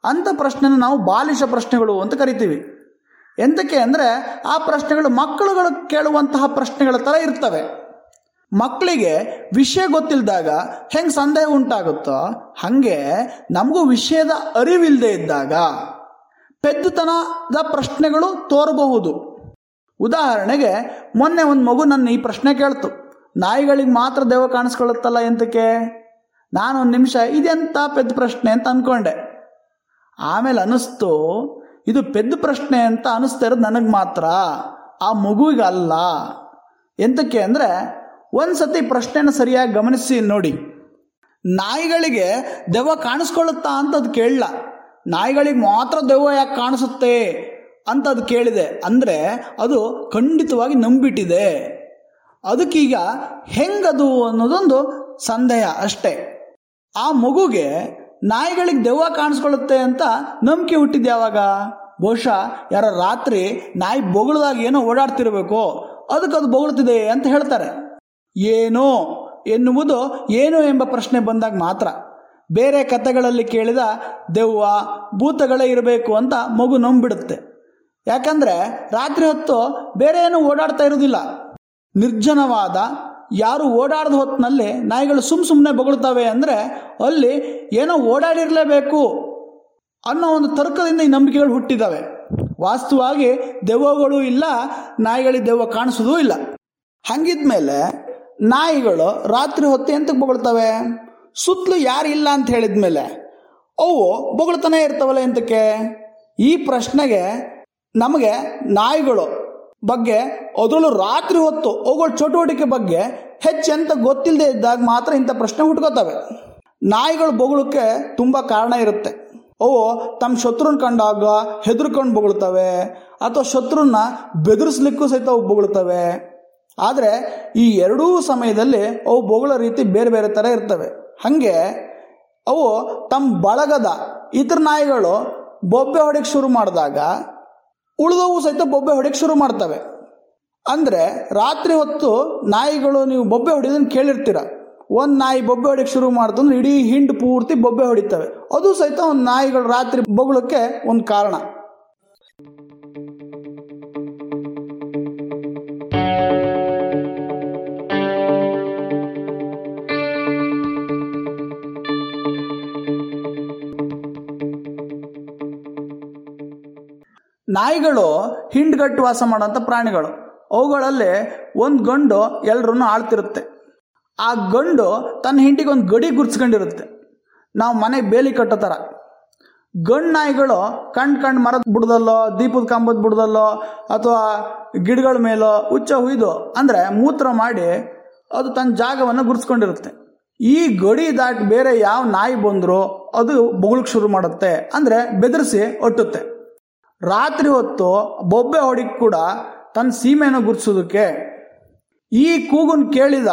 Speaker 11: ಅಂಥ ಪ್ರಶ್ನೆನ ನಾವು ಬಾಲಿಶ ಪ್ರಶ್ನೆಗಳು ಅಂತ ಕರಿತೀವಿ. ಎಂತಕ್ಕೆ ಅಂದರೆ, ಆ ಪ್ರಶ್ನೆಗಳು ಮಕ್ಕಳುಗಳು ಕೇಳುವಂತಹ ಪ್ರಶ್ನೆಗಳ ಥರ ಇರ್ತವೆ. ಮಕ್ಕಳಿಗೆ ವಿಷಯ ಗೊತ್ತಿಲ್ಲದಾಗ ಹೆಂಗೆ ಸಂದೇಹ ಉಂಟಾಗುತ್ತೋ, ಹಾಗೆ ನಮಗೂ ವಿಷಯದ ಅರಿವಿಲ್ಲದೆ ಇದ್ದಾಗ ಪೆದ್ದುತನದ ಪ್ರಶ್ನೆಗಳು ತೋರಬಹುದು. ಉದಾಹರಣೆಗೆ, ಮೊನ್ನೆ ಒಂದು ಮಗು ನನ್ನ ಈ ಪ್ರಶ್ನೆ ಕೇಳ್ತು. ನಾಯಿಗಳಿಗೆ ಮಾತ್ರ ದೇವ ಕಾಣಿಸ್ಕೊಳ್ಳುತ್ತಲ್ಲ ಎಂತಕ್ಕೆ? ನಾನು ಒಂದು ನಿಮಿಷ, ಇದೆಂತ ಪೆದ್ದ ಪ್ರಶ್ನೆ ಅಂತ ಅಂದ್ಕೊಂಡೆ ಆಮೇಲೆ ಅನ್ನಿಸ್ತು, ಇದು ಪೆದ್ದ ಪ್ರಶ್ನೆ ಅಂತ ಅನ್ನಿಸ್ತಾ ಇರೋದು ನನಗೆ ಮಾತ್ರ, ಆ ಮಗುವಿಗಲ್ಲ ಎಂತಕ್ಕೆ ಅಂದರೆ ಒಂದು ಸತಿ ಪ್ರಶ್ನೆನ ಸರಿಯಾಗಿ ಗಮನಿಸಿ ನೋಡಿ. ನಾಯಿಗಳಿಗೆ ದೆವ್ವ ಕಾಣಿಸ್ಕೊಳ್ಳುತ್ತಾ ಅಂತ ಅದು ಕೇಳಲ್ಲ ನಾಯಿಗಳಿಗೆ ಮಾತ್ರ ದೆವ್ವ ಯಾಕೆ ಕಾಣಿಸುತ್ತೆ? ಅಂತ ಅದು ಕೇಳಿದೆ. ಅಂದರೆ ಅದು ಖಂಡಿತವಾಗಿ ನಂಬಿಟ್ಟಿದೆ. ಅದಕ್ಕೀಗ ಹೆಂಗದು ಅನ್ನೋದೊಂದು ಸಂದೇಹ ಅಷ್ಟೇ. ಆ ಮಗುಗೆ ನಾಯಿಗಳಿಗೆ ದೆವ್ವ ಕಾಣಿಸ್ಕೊಳ್ಳುತ್ತೆ ಅಂತ ನಂಬಿಕೆ ಹುಟ್ಟಿದ್ದು ಯಾವಾಗ? ಬಹುಶಃ ಯಾರ ರಾತ್ರಿ ನಾಯಿ ಬೊಗಳದಾಗ ಏನೋ ಓಡಾಡ್ತಿರ್ಬೇಕು. ಅದಕ್ಕೆ ಅದು ಬೊಗಳ್ತಿದೆ ಅಂತ ಹೇಳ್ತಾರೆ. ಏನೋ ಎನ್ನುವುದು ಏನು ಎಂಬ ಪ್ರಶ್ನೆ ಬಂದಾಗ ಮಾತ್ರ. ಬೇರೆ ಕಥೆಗಳಲ್ಲಿ ಕೇಳಿದ ದೆವ್ವ ಭೂತಗಳೇ ಇರಬೇಕು ಅಂತ ಮಗು ನಂಬಿಡುತ್ತೆ. ಯಾಕಂದರೆ ರಾತ್ರಿ ಹೊತ್ತು ಬೇರೆ ಏನು ಓಡಾಡ್ತಾ ಇರೋದಿಲ್ಲ ನಿರ್ಜನವಾದ, ಯಾರು ಓಡಾಡದ ಹೊತ್ತಿನಲ್ಲಿ ನಾಯಿಗಳು ಸುಮ್ಮ ಸುಮ್ಮನೆ ಬೊಗಳ್ತವೆ ಅಂದರೆ ಅಲ್ಲಿ ಏನೋ ಓಡಾಡಿರಲೇಬೇಕು ಅನ್ನೋ ಒಂದು ತರ್ಕದಿಂದ ಈ ನಂಬಿಕೆಗಳು ಹುಟ್ಟಿದ್ದಾವೆ ವಾಸ್ತವವಾಗಿ ದೆವ್ವಗಳು ಇಲ್ಲ, ನಾಯಿಗಳಿಗೆ ದೆವ್ವ ಕಾಣಿಸೋದೂ ಇಲ್ಲ. ಹಂಗಿದ್ಮೇಲೆ ನಾಯಿಗಳು ರಾತ್ರಿ ಹೊತ್ತು ಎಂತಕ್ಕೆ ಬೊಗಳ್ತವೆ? ಸುತ್ತಲೂ ಯಾರು ಇಲ್ಲ ಅಂತ ಹೇಳಿದ್ಮೇಲೆ ಅವು ಬೊಗಳ್ತಾನೆ ಇರ್ತವಲ್ಲ ಎಂತಕ್ಕೆ? ಈ ಪ್ರಶ್ನೆಗೆ ನಮಗೆ ನಾಯಿಗಳು ಬಗ್ಗೆ ಅದರಲ್ಲೂ ರಾತ್ರಿ ಹೊತ್ತು ಅವುಗಳ ಚಟುವಟಿಕೆ ಬಗ್ಗೆ ಹೆಚ್ಚೆಂತ ಗೊತ್ತಿಲ್ಲದೆ ಇದ್ದಾಗ ಮಾತ್ರ ಇಂಥ ಪ್ರಶ್ನೆ ಹುಟ್ಕೋತವೆ. ನಾಯಿಗಳು ಬೊಗಳಕ್ಕೆ ತುಂಬ ಕಾರಣ ಇರುತ್ತೆ. ಅವು ತಮ್ಮ ಶತ್ರುನ ಕಂಡಾಗ ಹೆದರ್ಕೊಂಡು ಬೊಗಳ್ತವೆ ಅಥವಾ ಶತ್ರುನ ಬೆದರಿಸ್ಲಿಕ್ಕೂ ಸಹಿತ ಅವು ಬೊಗಳ್ತವೆ. ಆದರೆ ಈ ಎರಡೂ ಸಮಯದಲ್ಲಿ ಅವು ಬೊಗಳ ರೀತಿ ಬೇರೆ ಬೇರೆ ಥರ ಇರ್ತವೆ. ಹಾಗೆ ಅವು ತಮ್ಮ ಬಳಗದ ಇತರ ನಾಯಿಗಳು ಬೊಬ್ಬೆ ಹೊಡೆಯಕ್ಕೆ ಶುರು ಮಾಡಿದಾಗ ಉಳಿದವು ಸಹಿತ ಬೊಬ್ಬೆ ಹೊಡೆಯಕ್ಕೆ ಶುರು ಮಾಡ್ತವೆ. ಅಂದರೆ ರಾತ್ರಿ ಹೊತ್ತು ನಾಯಿಗಳು ನೀವು ಬೊಬ್ಬೆ ಹೊಡೆಯೋದನ್ನು ಕೇಳಿರ್ತೀರ. ಒಂದು ನಾಯಿ ಬೊಬ್ಬೆ ಹೊಡೆಯಕ್ಕೆ ಶುರು ಮಾಡ್ತಂದ್ರೆ ಇಡೀ ಹಿಂಡು ಪೂರ್ತಿ ಬೊಬ್ಬೆ ಹೊಡಿತವೆ. ಅದು ಸಹಿತ ಒಂದು ನಾಯಿಗಳು ರಾತ್ರಿ ಬೊಗಳಕ್ಕೆ ಒಂದು ಕಾರಣ. ನಾಯಿಗಳು ಹಿಂಡ್ಗಟ್ಟು ವಾಸ ಮಾಡೋಂಥ ಪ್ರಾಣಿಗಳು. ಅವುಗಳಲ್ಲಿ ಒಂದು ಗಂಡು ಎಲ್ಲರೂ ಆಳ್ತಿರುತ್ತೆ. ಆ ಗಂಡು ತನ್ನ ಹಿಂಡಿಗೆ ಒಂದು ಗಡಿ ಗುರ್ಸ್ಕೊಂಡಿರುತ್ತೆ. ನಾವು ಮನೆಗೆ ಬೇಲಿ ಕಟ್ಟೋ ಥರ ಗಂಡು ನಾಯಿಗಳು ಕಣ್ ಕಣ್ ಮರದ ಬುಡದಲ್ಲೋ, ದೀಪದ ಕಂಬದ ಬುಡದಲ್ಲೋ, ಅಥವಾ ಗಿಡಗಳ ಮೇಲೋ ಹುಚ್ಚ ಹುಯ್ದು ಅಂದರೆ ಮೂತ್ರ ಮಾಡಿ ಅದು ತನ್ನ ಜಾಗವನ್ನು ಗುರ್ಸ್ಕೊಂಡಿರುತ್ತೆ. ಈ ಗಡಿ ದಾಟಿ ಬೇರೆ ಯಾವ ನಾಯಿ ಬಂದರೂ ಅದು ಬೊಗಳಕ್ಕೆ ಶುರು ಮಾಡುತ್ತೆ. ಅಂದರೆ ಬೆದರಿಸಿ ಒಟ್ಟುತ್ತೆ. ರಾತ್ರಿ ಹೊತ್ತು ಬೊಬ್ಬೆ ಹೊಡಿಕ್ ಕೂಡ ತನ್ನ ಸೀಮೆಯನ್ನು ಗುರ್ಸೋದಕ್ಕೆ. ಈ ಕೂಗುನ್ ಕೇಳಿದ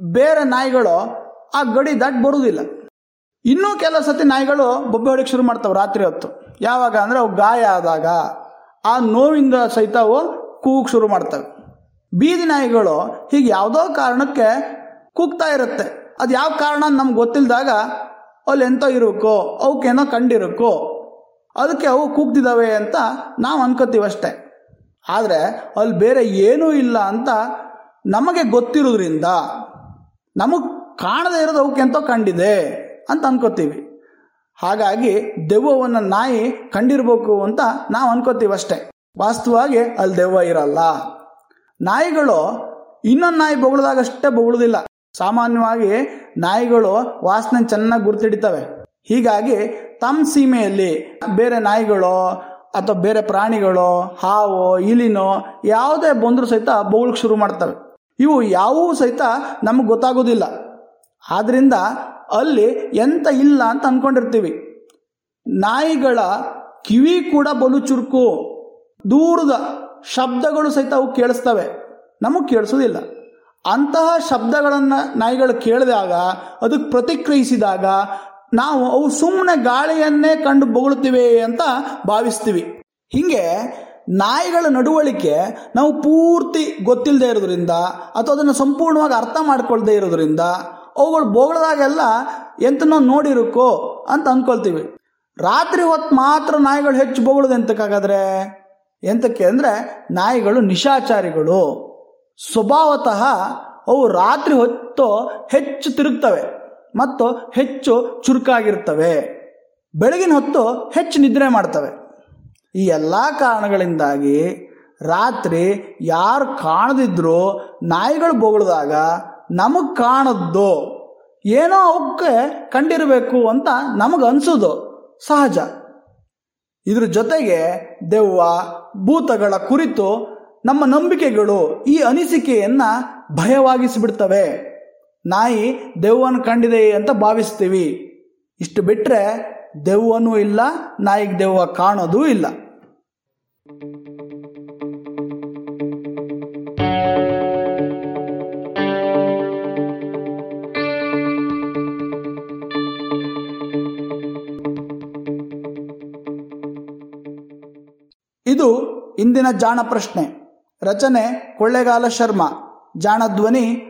Speaker 11: ಬೇರೆ ನಾಯಿಗಳು ಆ ಗಡಿ ದಾಟಿ ಬರುವುದಿಲ್ಲ ಇನ್ನೂ ಕೆಲವು ಸತಿ ನಾಯಿಗಳು ಬೊಬ್ಬೆ ಹೊಡಿಕ್ ಶುರು ಮಾಡ್ತಾವೆ ರಾತ್ರಿ ಹೊತ್ತು. ಯಾವಾಗ ಅಂದರೆ ಅವು ಗಾಯ ಆದಾಗ ಆ ನೋವಿಂದ ಸಹಿತ ಅವು ಕೂಗ್ ಶುರು ಮಾಡ್ತವೆ. ಬೀದಿ ನಾಯಿಗಳು ಹೀಗೆ ಯಾವುದೋ ಕಾರಣಕ್ಕೆ ಕೂಗ್ತಾ ಇರುತ್ತೆ. ಅದು ಯಾವ ಕಾರಣ ನಮ್ಗೆ ಗೊತ್ತಿಲ್ಲದಾಗ ಅಲ್ಲಿ ಎಂತ ಇರಬೇಕು ಅವಕ್ಕೇನೋ ಕಂಡಿರಬೇಕು ಅದಕ್ಕೆ ಅವು ಕೂಗ್ತಿದ್ದಾವೆ ಅಂತ ನಾವು ಅನ್ಕೋತೀವಿ ಆದರೆ ಅಲ್ಲಿ ಬೇರೆ ಏನೂ ಇಲ್ಲ ಅಂತ ನಮಗೆ ಗೊತ್ತಿರೋದ್ರಿಂದ, ನಮಗೆ ಕಾಣದೇ ಇರೋದು ಅವಕ್ಕೆ ಅಂತೋ ಕಂಡಿದೆ ಅಂತ ಅನ್ಕೋತೀವಿ. ಹಾಗಾಗಿ ದೆವ್ವವನ್ನು ನಾಯಿ ಕಂಡಿರ್ಬೇಕು ಅಂತ ನಾವು ಅನ್ಕೋತೀವಿ ಅಷ್ಟೆ. ವಾಸ್ತವವಾಗಿ ಅಲ್ಲಿ ದೆವ್ವ ಇರಲ್ಲ. ನಾಯಿಗಳು ಇನ್ನೊಂದು ನಾಯಿ ಬೊಗಳದಾಗಷ್ಟೇ ಬೊಗಳುದಿಲ್ಲ. ಸಾಮಾನ್ಯವಾಗಿ ನಾಯಿಗಳು ವಾಸನೆ ಚೆನ್ನಾಗಿ ಗುರ್ತಿಡಿತವೆ. ಹೀಗಾಗಿ ತಮ್ಮ ಸೀಮೆಯಲ್ಲಿ ಬೇರೆ ನಾಯಿಗಳು ಅಥವಾ ಬೇರೆ ಪ್ರಾಣಿಗಳು, ಹಾವು, ಇಲಿನೋ ಯಾವುದೇ ಬಂದರೂ ಸಹಿತ ಬೊಗಳಕ್ಕೆ ಶುರು ಮಾಡ್ತವೆ. ಇವು ಯಾವುವು ಸಹಿತ ನಮಗೆ ಗೊತ್ತಾಗೋದಿಲ್ಲ. ಆದ್ದರಿಂದ ಅಲ್ಲಿ ಎಂತ ಇಲ್ಲ ಅಂತ ಅಂದ್ಕೊಂಡಿರ್ತೀವಿ ನಾಯಿಗಳ ಕಿವಿ ಕೂಡ ಬಲು ಚುರುಕು. ದೂರದ ಶಬ್ದಗಳು ಸಹಿತ ಅವು ಕೇಳಿಸ್ತವೆ. ನಮಗೆ ಕೇಳಿಸೋದಿಲ್ಲ. ಅಂತಹ ಶಬ್ದಗಳನ್ನು ನಾಯಿಗಳು ಕೇಳಿದಾಗ ಅದಕ್ಕೆ ಪ್ರತಿಕ್ರಿಯಿಸಿದಾಗ ನಾವು ಅವು ಸುಮ್ಮನೆ ಗಾಳಿಯನ್ನೇ ಕಂಡು ಬೊಗಳುತ್ತಿವೆ ಅಂತ ಭಾವಿಸ್ತೀವಿ. ಹೀಗೆ ನಾಯಿಗಳ ನಡವಳಿಕೆ ನಾವು ಪೂರ್ತಿ ಗೊತ್ತಿಲ್ಲದೆ ಇರೋದ್ರಿಂದ ಅಥವಾ ಅದನ್ನು ಸಂಪೂರ್ಣವಾಗಿ ಅರ್ಥ ಮಾಡ್ಕೊಳ್ದೇ ಇರೋದ್ರಿಂದ ಅವುಗಳು ಬೋಗಳದಾಗೆಲ್ಲ ಎಂತನೋ ನೋಡಿರುಕೋ ಅಂತ ಅಂದ್ಕೊಳ್ತೀವಿ ರಾತ್ರಿ ಹೊತ್ತು ಮಾತ್ರ ನಾಯಿಗಳು ಹೆಚ್ಚು ಬೊಗಳದು ಎಂತಕ್ಕಾಗಾದ್ರೆ? ಎಂತಕ್ಕೆ ಅಂದರೆ ನಾಯಿಗಳು ನಿಶಾಚಾರಿಗಳು. ಸ್ವಭಾವತಃ ಅವು ರಾತ್ರಿ ಹೊತ್ತು ಹೆಚ್ಚು ತಿರುಗ್ತವೆ. ಮತ್ತು ಹೆಚ್ಚು ಚುರುಕಾಗಿರ್ತವೆ. ಬೆಳಗಿನ ಹೊತ್ತು ಹೆಚ್ಚು ನಿದ್ರೆ ಮಾಡ್ತವೆ. ಈ ಎಲ್ಲ ಕಾರಣಗಳಿಂದಾಗಿ ರಾತ್ರಿ ಯಾರು ಕಾಣದಿದ್ರೂ ನಾಯಿಗಳು ಬೊಗಳಿದಾಗ ನಮಗೆ ಕಾಣದ್ದು. ಏನೋ ಅವಕ್ಕೆ ಕಂಡಿರಬೇಕು ಅಂತ ನಮಗೆ ಅನಿಸೋದು. ಸಹಜ. ಇದ್ರ ಜೊತೆಗೆ ದೆವ್ವ, ಭೂತಗಳ ಕುರಿತು ನಮ್ಮ ನಂಬಿಕೆಗಳು ಈ ಅನಿಸಿಕೆಯನ್ನು ಭಯವಾಗಿಸಿಬಿಡ್ತವೆ. ನಾಯಿ ದೆವ್ವನ ಕಂಡಿದೆ ಅಂತ ಭಾವಿಸ್ತೀವಿ. ಇಷ್ಟು ಬಿಟ್ಟರೆ ದೆವ್ವನೂ ಇಲ್ಲ, ನಾಯಿಗೆ ದೆವ್ವ ಕಾಣೋದೂ ಇಲ್ಲ. ಇದು ಇಂದಿನ ಜಾಣ ಪ್ರಶ್ನೆ. ರಚನೆ ಕೊಳ್ಳೆಗಾಲ ಶರ್ಮಾ. ಜಾಣ ಧ್ವನಿ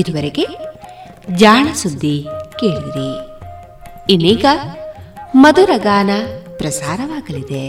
Speaker 10: ಇದುವರೆಗೆ ಜಾಣ ಸುದ್ದಿ ಕೇಳಿರಿ ಇನ್ನೀಗ ಮಧುರ ಗಾನ ಪ್ರಸಾರವಾಗಲಿದೆ.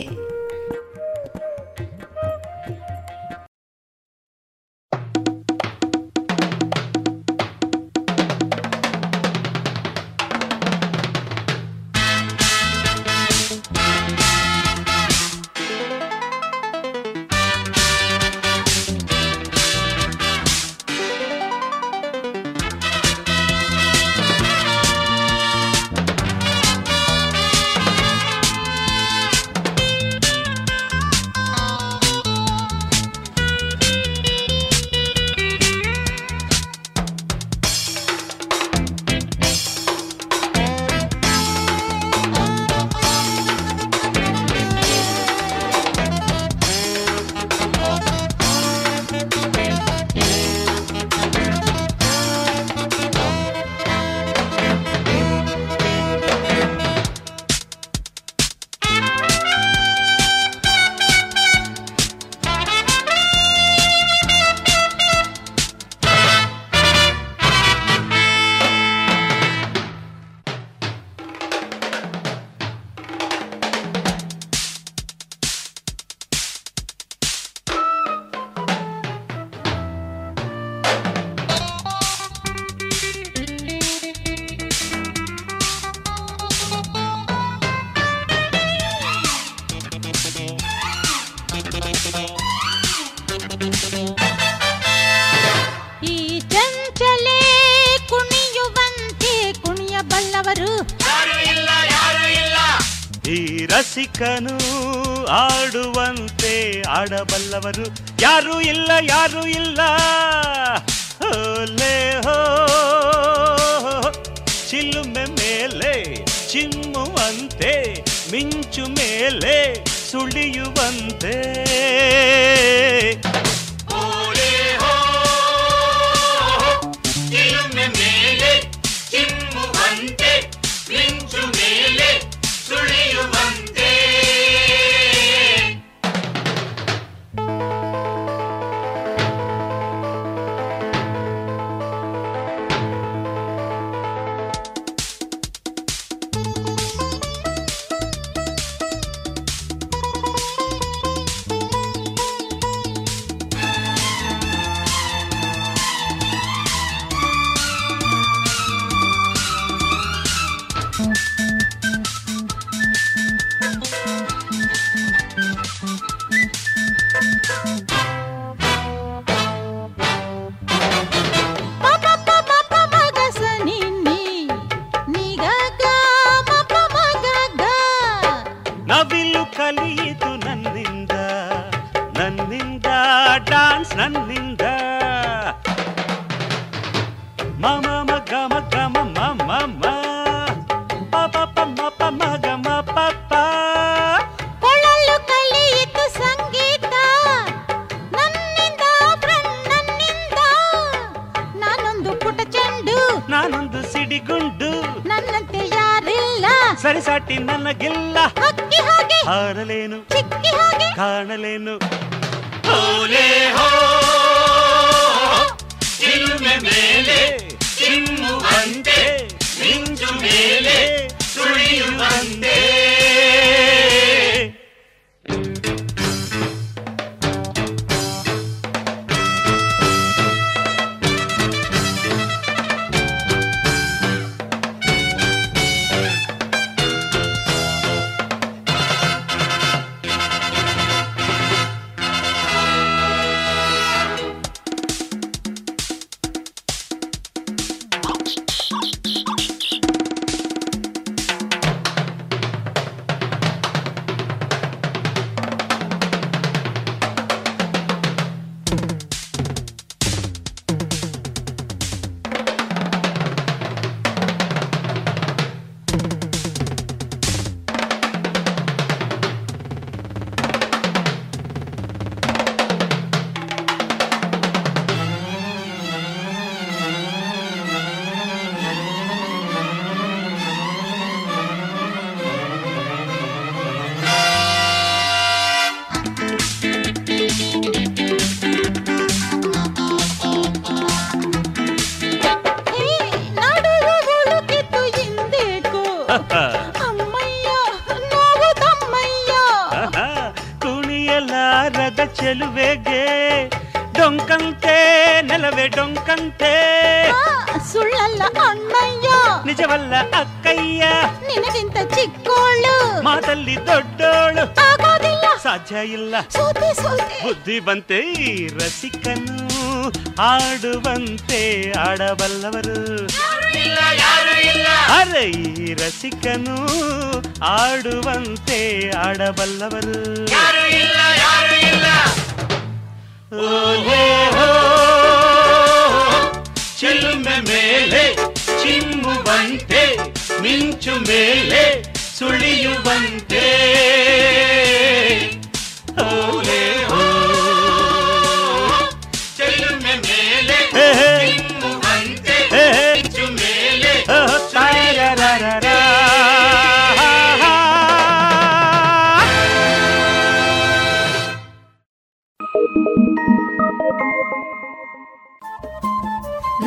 Speaker 3: ಕುಣಿಯಬಲ್ಲವರು
Speaker 12: ಈ ರಸಿಕನು ಆಡುವಂತೆ ಆಡಬಲ್ಲವರು ಯಾರು ಇಲ್ಲ ಯಾರು ಇಲ್ಲ. ಓಲೇ ಹೋ. ಚಿಲುಮೆ ಮೇಲೆ ಚಿಮ್ಮುವಂತೆ ಮಿಂಚು ಮೇಲೆ ಸುಳಿಯುವಂತೆ. ಬುದ್ಧಿ ಬಂತೆ ರಸಿಕನು ಆಡುವಂತೆ ಆಡಬಲ್ಲವರು ಅರೆ ಈ ರಸಿಕನು ಆಡುವಂತೆ ಆಡಬಲ್ಲವರು ಓಹೋ ಚಿಲುಮೆ ಮೇಲೆ ಚಿಮ್ಮುವಂತೆ ಮಿಂಚು ಮೇಲೆ ಸುಳಿಯುವಂತೆ. ಓಲೆ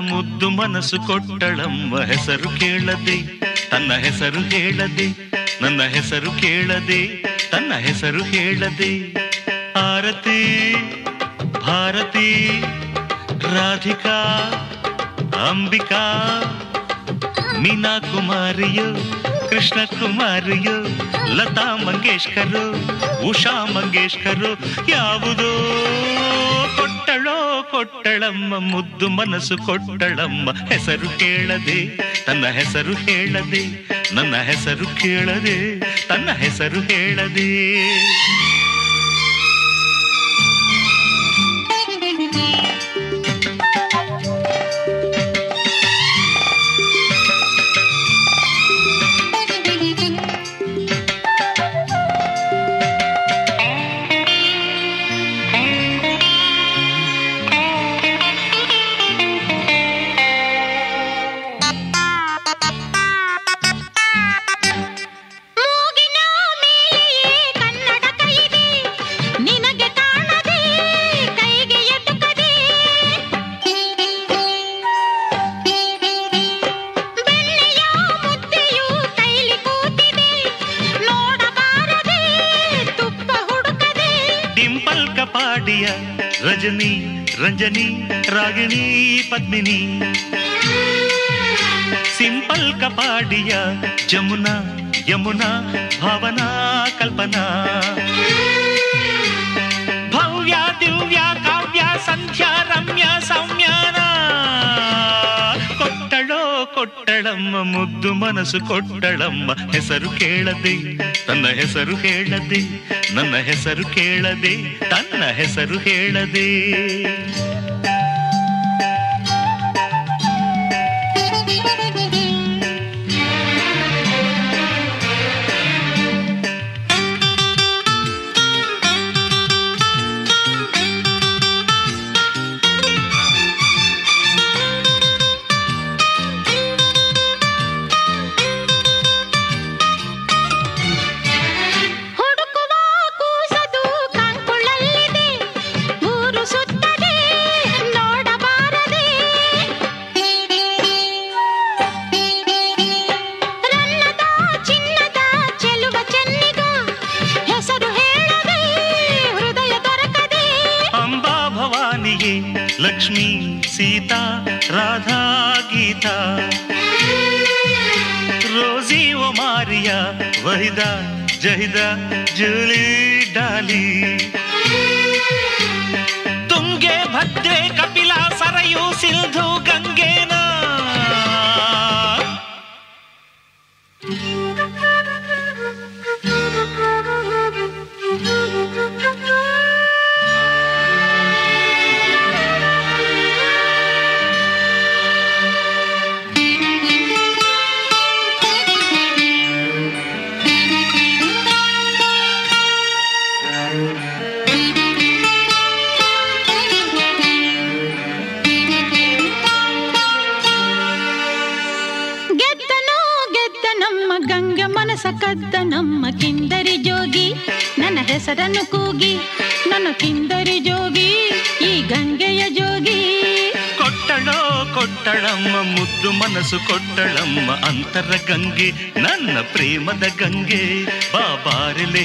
Speaker 12: ಮುದ್ದು ಮನಸ್ಸು ಕೊಟ್ಟಳಮ್ಮ ಹೆಸರು ಕೇಳದೆ, ತನ್ನ ಹೆಸರು ಹೇಳದೆ ನನ್ನ ಹೆಸರು ಕೇಳದೆ, ತನ್ನ ಹೆಸರು ಹೇಳದೆ ಆರತಿ, ಭಾರತಿ, ರಾಧಿಕಾ, ಅಂಬಿಕಾ, ಮೀನಾ ಕುಮಾರಿಯು, ಕೃಷ್ಣ ಕುಮಾರಿಯು, ಲತಾ ಮಂಗೇಶ್ಕರು, ಉಷಾ ಮಂಗೇಶ್ಕರು, ಯಾವುದೋ ಕೊಟ್ಟಳೋ ಕೊಟ್ಟಳಮ್ಮ, ಮುದ್ದು ಮನಸ್ಸು ಕೊಟ್ಟಳಮ್ಮ. ಹೆಸರು ಕೇಳದೆ, ತನ್ನ ಹೆಸರು ಹೇಳದೆ, ನನ್ನ ಹೆಸರು ಕೇಳದೆ, ತನ್ನ ಹೆಸರು ಹೇಳದೆ. ಸಿಂಪಲ್ ಕಪಾಡಿಯ ಜಮುನಾ, ಯಮುನಾ, ಭಾವನಾ, ಕಲ್ಪನಾ. ಭವ್ಯ, ದಿವ್ಯ, ಕಾವ್ಯ, ಸಂಧ್ಯಾ, ರಮ್ಯ ಸೌಮ್ಯಾನ ಕೊಟ್ಟಳೋ ಕೊಟ್ಟಳಮ್ಮ, ಮುದ್ದು ಮನಸ್ಸು ಕೊಟ್ಟಳಮ್ಮ, ಹೆಸರು ಕೇಳದೆ, ತನ್ನ ಹೆಸರು ಹೇಳದೆ, ನನ್ನ ಹೆಸರು ಕೇಳದೆ, ತನ್ನ ಹೆಸರು ಹೇಳದೆ.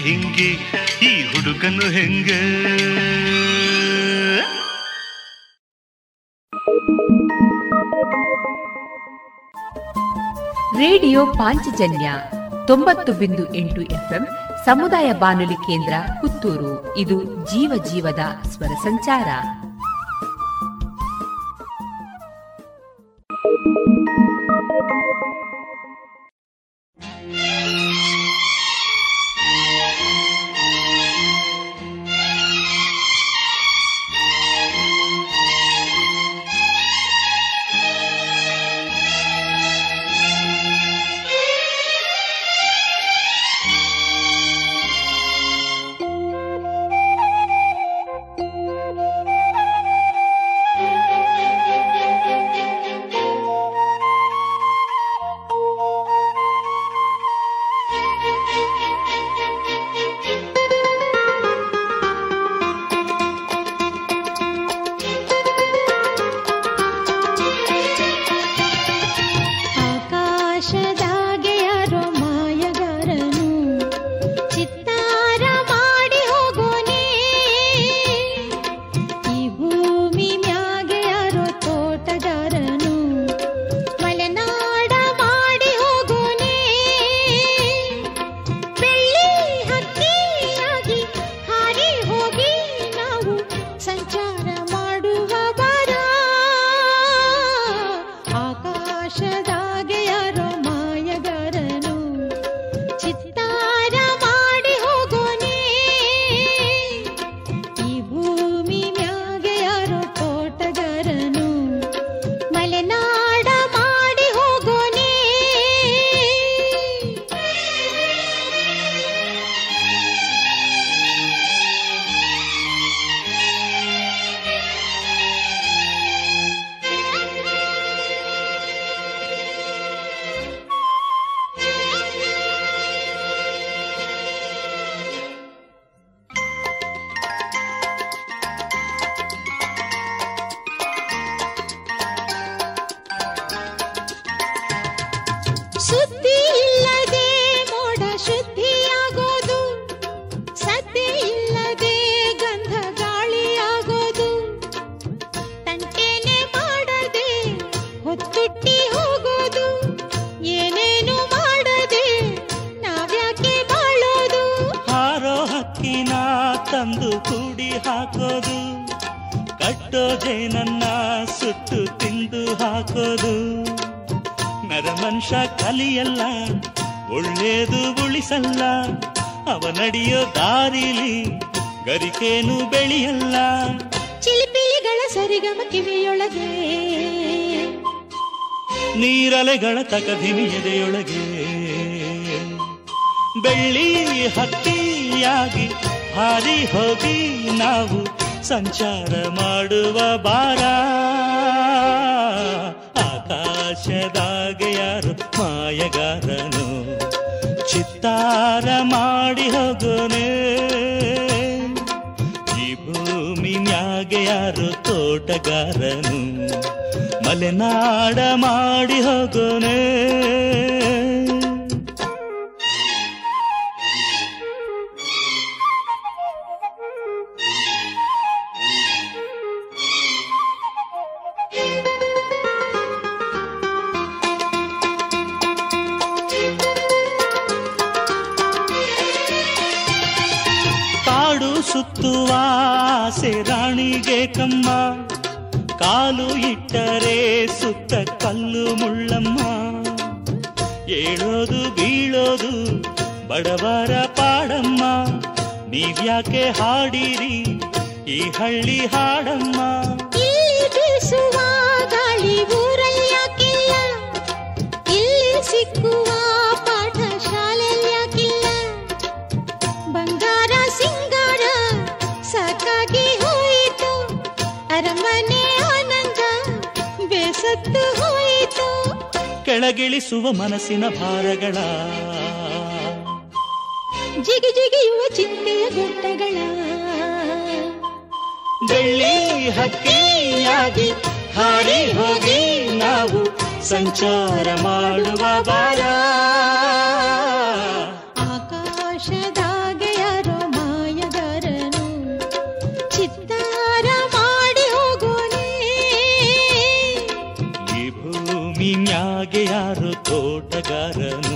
Speaker 12: ಹಿಂಗೆ? ಈ ಹುಡುಗನು ಹೆಂಗ?
Speaker 1: ರೇಡಿಯೋ ಪಾಂಚಜನ್ಯ ತೊಂಬತ್ತು ಬಿಂದು ಎಂಟು ಎಫ್ಎಂ ಸಮುದಾಯ ಬಾನುಲಿ ಕೇಂದ್ರ ಪುತ್ತೂರು. ಇದು ಜೀವ ಜೀವದ ಸ್ವರ ಸಂಚಾರ ಿ.
Speaker 12: ತಕಧಿಮಿ ಎದೆಯೊಳಗೆ ಬೆಳ್ಳಿ ಹತ್ತಿಯಾಗಿ ಹಾರಿ ಹೋಗಿ ನಾವು ಸಂಚಾರ ಮಾಡುವ ಬಾರ. ಆಕಾಶದಾಗೆ ಯಾರು ಮಾಯಗಾರನು? ಚಿತ್ತಾರ ಮಾಡಿ ಹೋಗೋನೆ. ಈ ಭೂಮಿ ಮ್ಯಾಗೆ ಯಾರು ತೋಟಗಾರನು? ಮಲೆನಾಡ ಮಾಡಿ ಹೋಗೋನೆ. ಮನಸ್ಸಿನ ಭಾರಗಳ ತೋಟಗಾರನು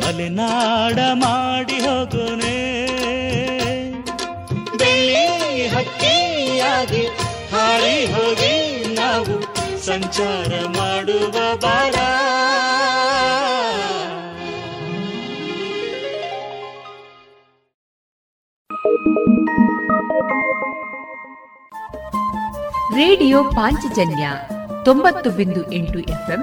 Speaker 12: ಮಲೆನಾಡ ಮಾಡಿ ಹೋಗೋನೆ ಬೆಳ್ಳಿ ಹಕ್ಕಿಯಾಗಿ ಹಾರಿ ಹೋಗಿ ನಾವು ಸಂಚಾರ ಮಾಡುವ ಬಾರ
Speaker 1: ರೇಡಿಯೋ ಪಾಂಚಜನ್ಯ ತೊಂಬತ್ತು ಬಿಂದು ಎಂಟು ಎಫ್ಎಂ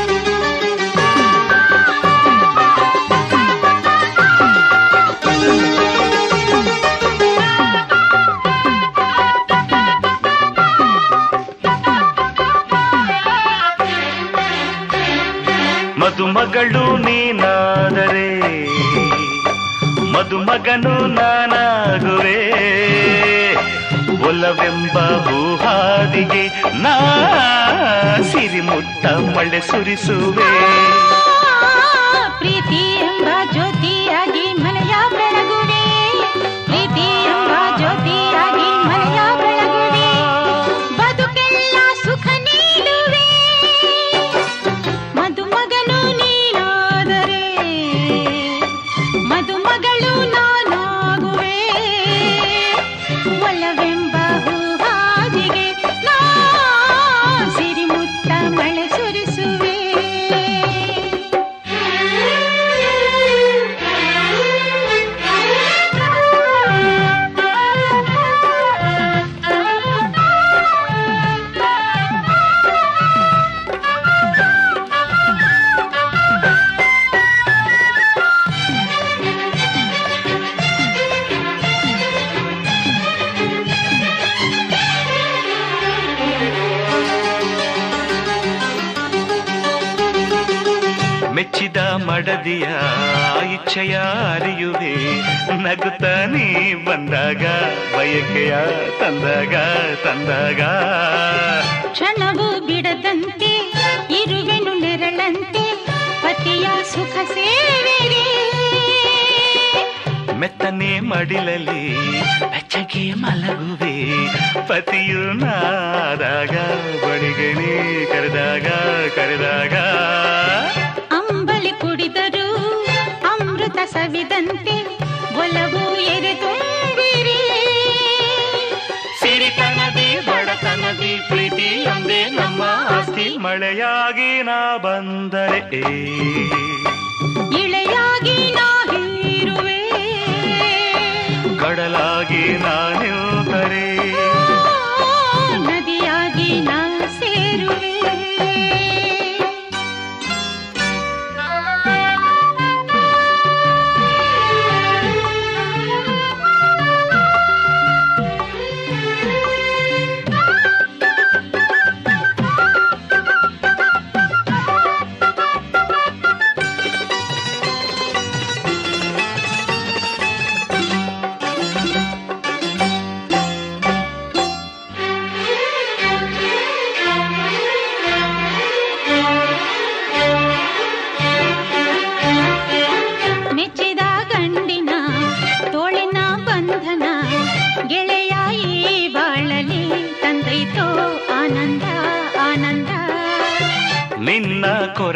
Speaker 12: ಮದುಮಗಳು ನೀನಾದರೆ ಮದುಮಗನು ನಾನಾಗುವೆ. ಒಲವೆಂಬ ಹೂಹಾದಿಗೆ ನಾ ಸಿರಿಮುತ್ತ ಮಳೆ ಸುರಿಸುವೆ.
Speaker 13: ಪ್ರೀತಿ ಎಂಬ ಜ್ಯೋತಿಯಾಗಿ
Speaker 12: ಇಚ್ಛೆಯ ಅರಿಯುವೆ ನಗುತ್ತಾನೆ ಬಂದಾಗ ಬಯಕೆಯ ತಂದಾಗ ತಂದಾಗ.
Speaker 13: ಕ್ಷಣವು ಬಿಡದಂತೆ ಇರುವೆನು ನೆರಳಂತೆ ಪತಿಯ ಸುಖ ಸೇವೆ
Speaker 12: ಮೆತ್ತನೆ ಮಡಿಲಲ್ಲಿ ಬೆಚ್ಚಗೆ ಮಲಗುವೆ. ಪತಿಯು ನಾದಾಗ ಬಡಿಗಣಿ ಕರೆದಾಗ ಕರೆದಾಗ.
Speaker 13: ಸವಿದಂತೆ ಒಲವು ಎದೆ ತುಂಬಿರಿ
Speaker 12: ಸಿರಿತನದಿ ಬಡತನದಿ ಪ್ರೀತಿ ಒಂದೇ ನಮ್ಮ ಆಸ್ತಿ. ಮಳೆಯಾಗಿ ನಾ ಬಂದರೆ
Speaker 13: ಇಳೆಯಾಗಿ ನಾ ಹೀರುವೆ.
Speaker 12: ಕಡಲಾಗಿ ನಾ ನಿಲ್ತರೆ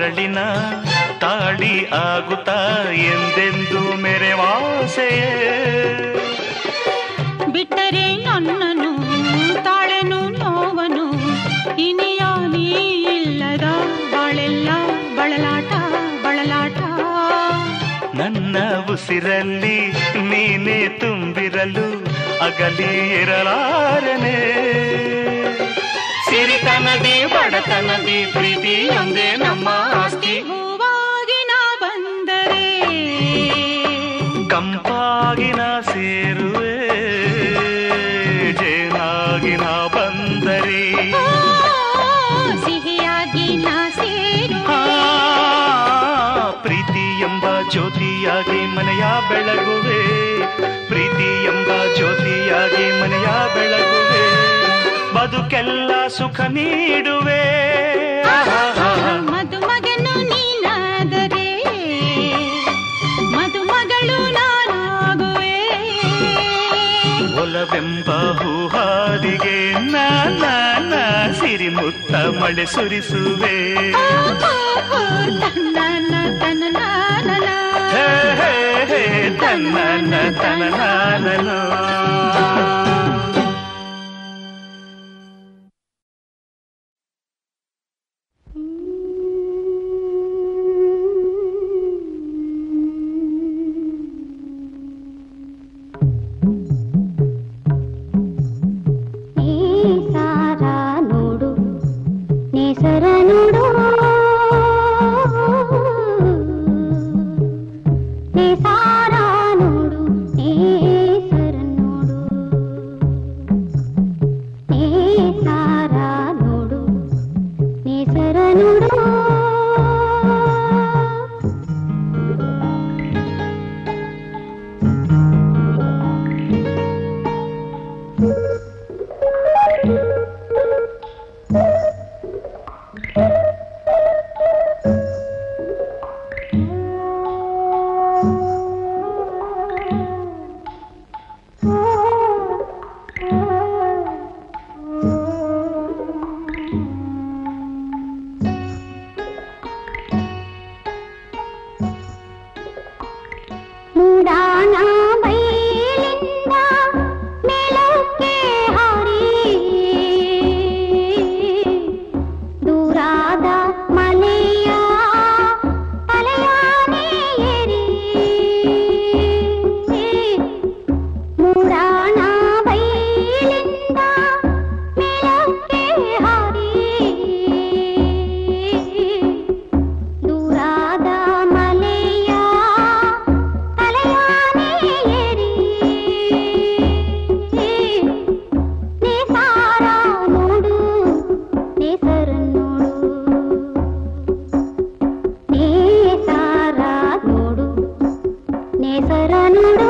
Speaker 12: ಕೊರಳಿನ ತಾಳಿ ಆಗುತ್ತ ಎಂದೆಂದು ಮೆರೆವಾಸೆಯೇ
Speaker 13: ಬಿಟ್ಟರೆ ನನ್ನನು ತಾಳೆನು ನೋವನು ಇನಿಯ ನೀ ಇಲ್ಲದ ಬಾಳೆಲ್ಲ ಬಳಲಾಟ ಬಳಲಾಟ.
Speaker 12: ನನ್ನ ಉಸಿರಲ್ಲಿ ನೀನೇ ತುಂಬಿರಲು ಅಗಲಿ ಇರಲಾರನೆ? ಸಿರಿತನದಿ ಬಡತನದಿ ಪ್ರೀತಿ ಒಂದೇ ನಮ್ಮ ಆಸ್ತಿ.
Speaker 13: ಹೂವಾಗಿನ ಬಂದರೆ
Speaker 12: ಕಂಪಾಗಿನ ಸೇರುವೆ ಜೇನಾಗಿನ ಬಂದರೆ.
Speaker 13: ಸಿಹಿಯಾಗಿ ನಾ ಸೇರು
Speaker 12: ಆ, ಪ್ರೀತಿ ಎಂಬ ಜ್ಯೋತಿಯಾಗಿ ಮನೆಯ ಬೆಳಗುವೆ. ಪ್ರೀತಿ ಎಂಬ ಜ್ಯೋತಿಯಾಗಿ ಮನೆಯ ಬೆಳಗುವೆ. ಬದುಕೆಲ್ಲ ಸುಖ ನೀಡುವೆ.
Speaker 13: ಮದುಮಗನು ನೀನಾದರೆ ಮದುಮಗಳು ನಾನಾಗುವೆ.
Speaker 12: ಒಲವೆಂಬ ಹೂಹಾದಿಗೆ ನಾನ ಸಿರಿಮುತ್ತ ಮಳೆ ಸುರಿಸುವೆ.
Speaker 13: ತನ್ನ ತನ್ನ
Speaker 12: ಹೇ, ಹೇ,
Speaker 1: నేసరనుడు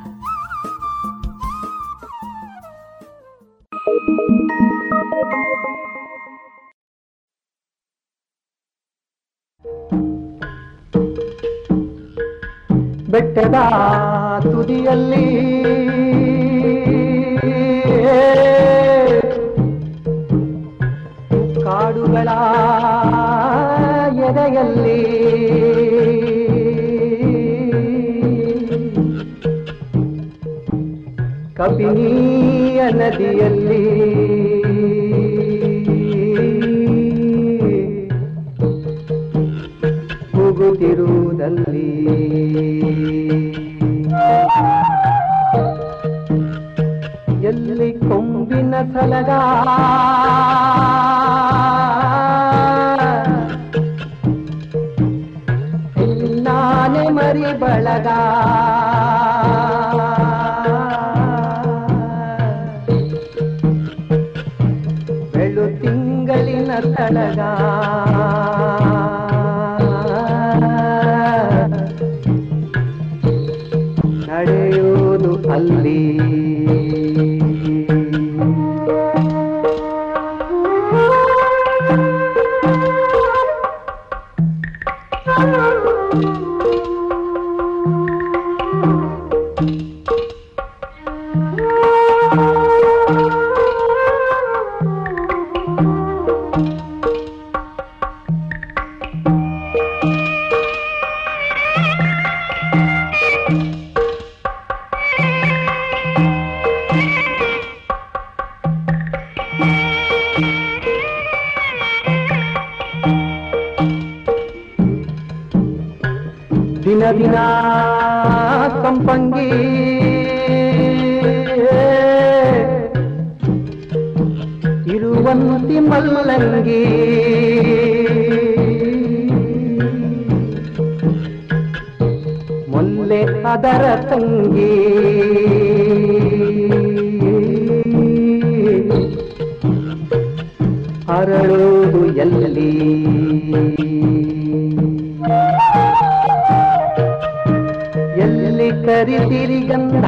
Speaker 14: ಮಲ್ಲಂಗಿ ಮೊಲ್ಲೆ ಅದರ ತಂಗಿ. ಅರಳೋದು ಎಲ್ಲಿ? ಎಲ್ಲಿ ಕರಿತಿರಿ ಗಂಧ?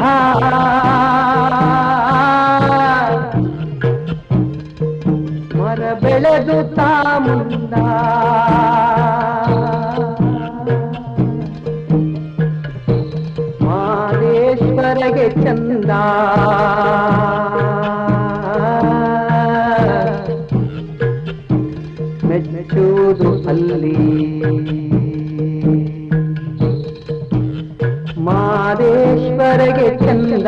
Speaker 14: ಬೆಳೆದು ತಾಮುಂದ ಮಾದೇಶ್ವರಗೆ ಚಂದ. ಮೆಚ್ಚುವುದು ಅಲ್ಲಿ. ಮಾದೇಶ್ವರಗೆ ಚಂದ.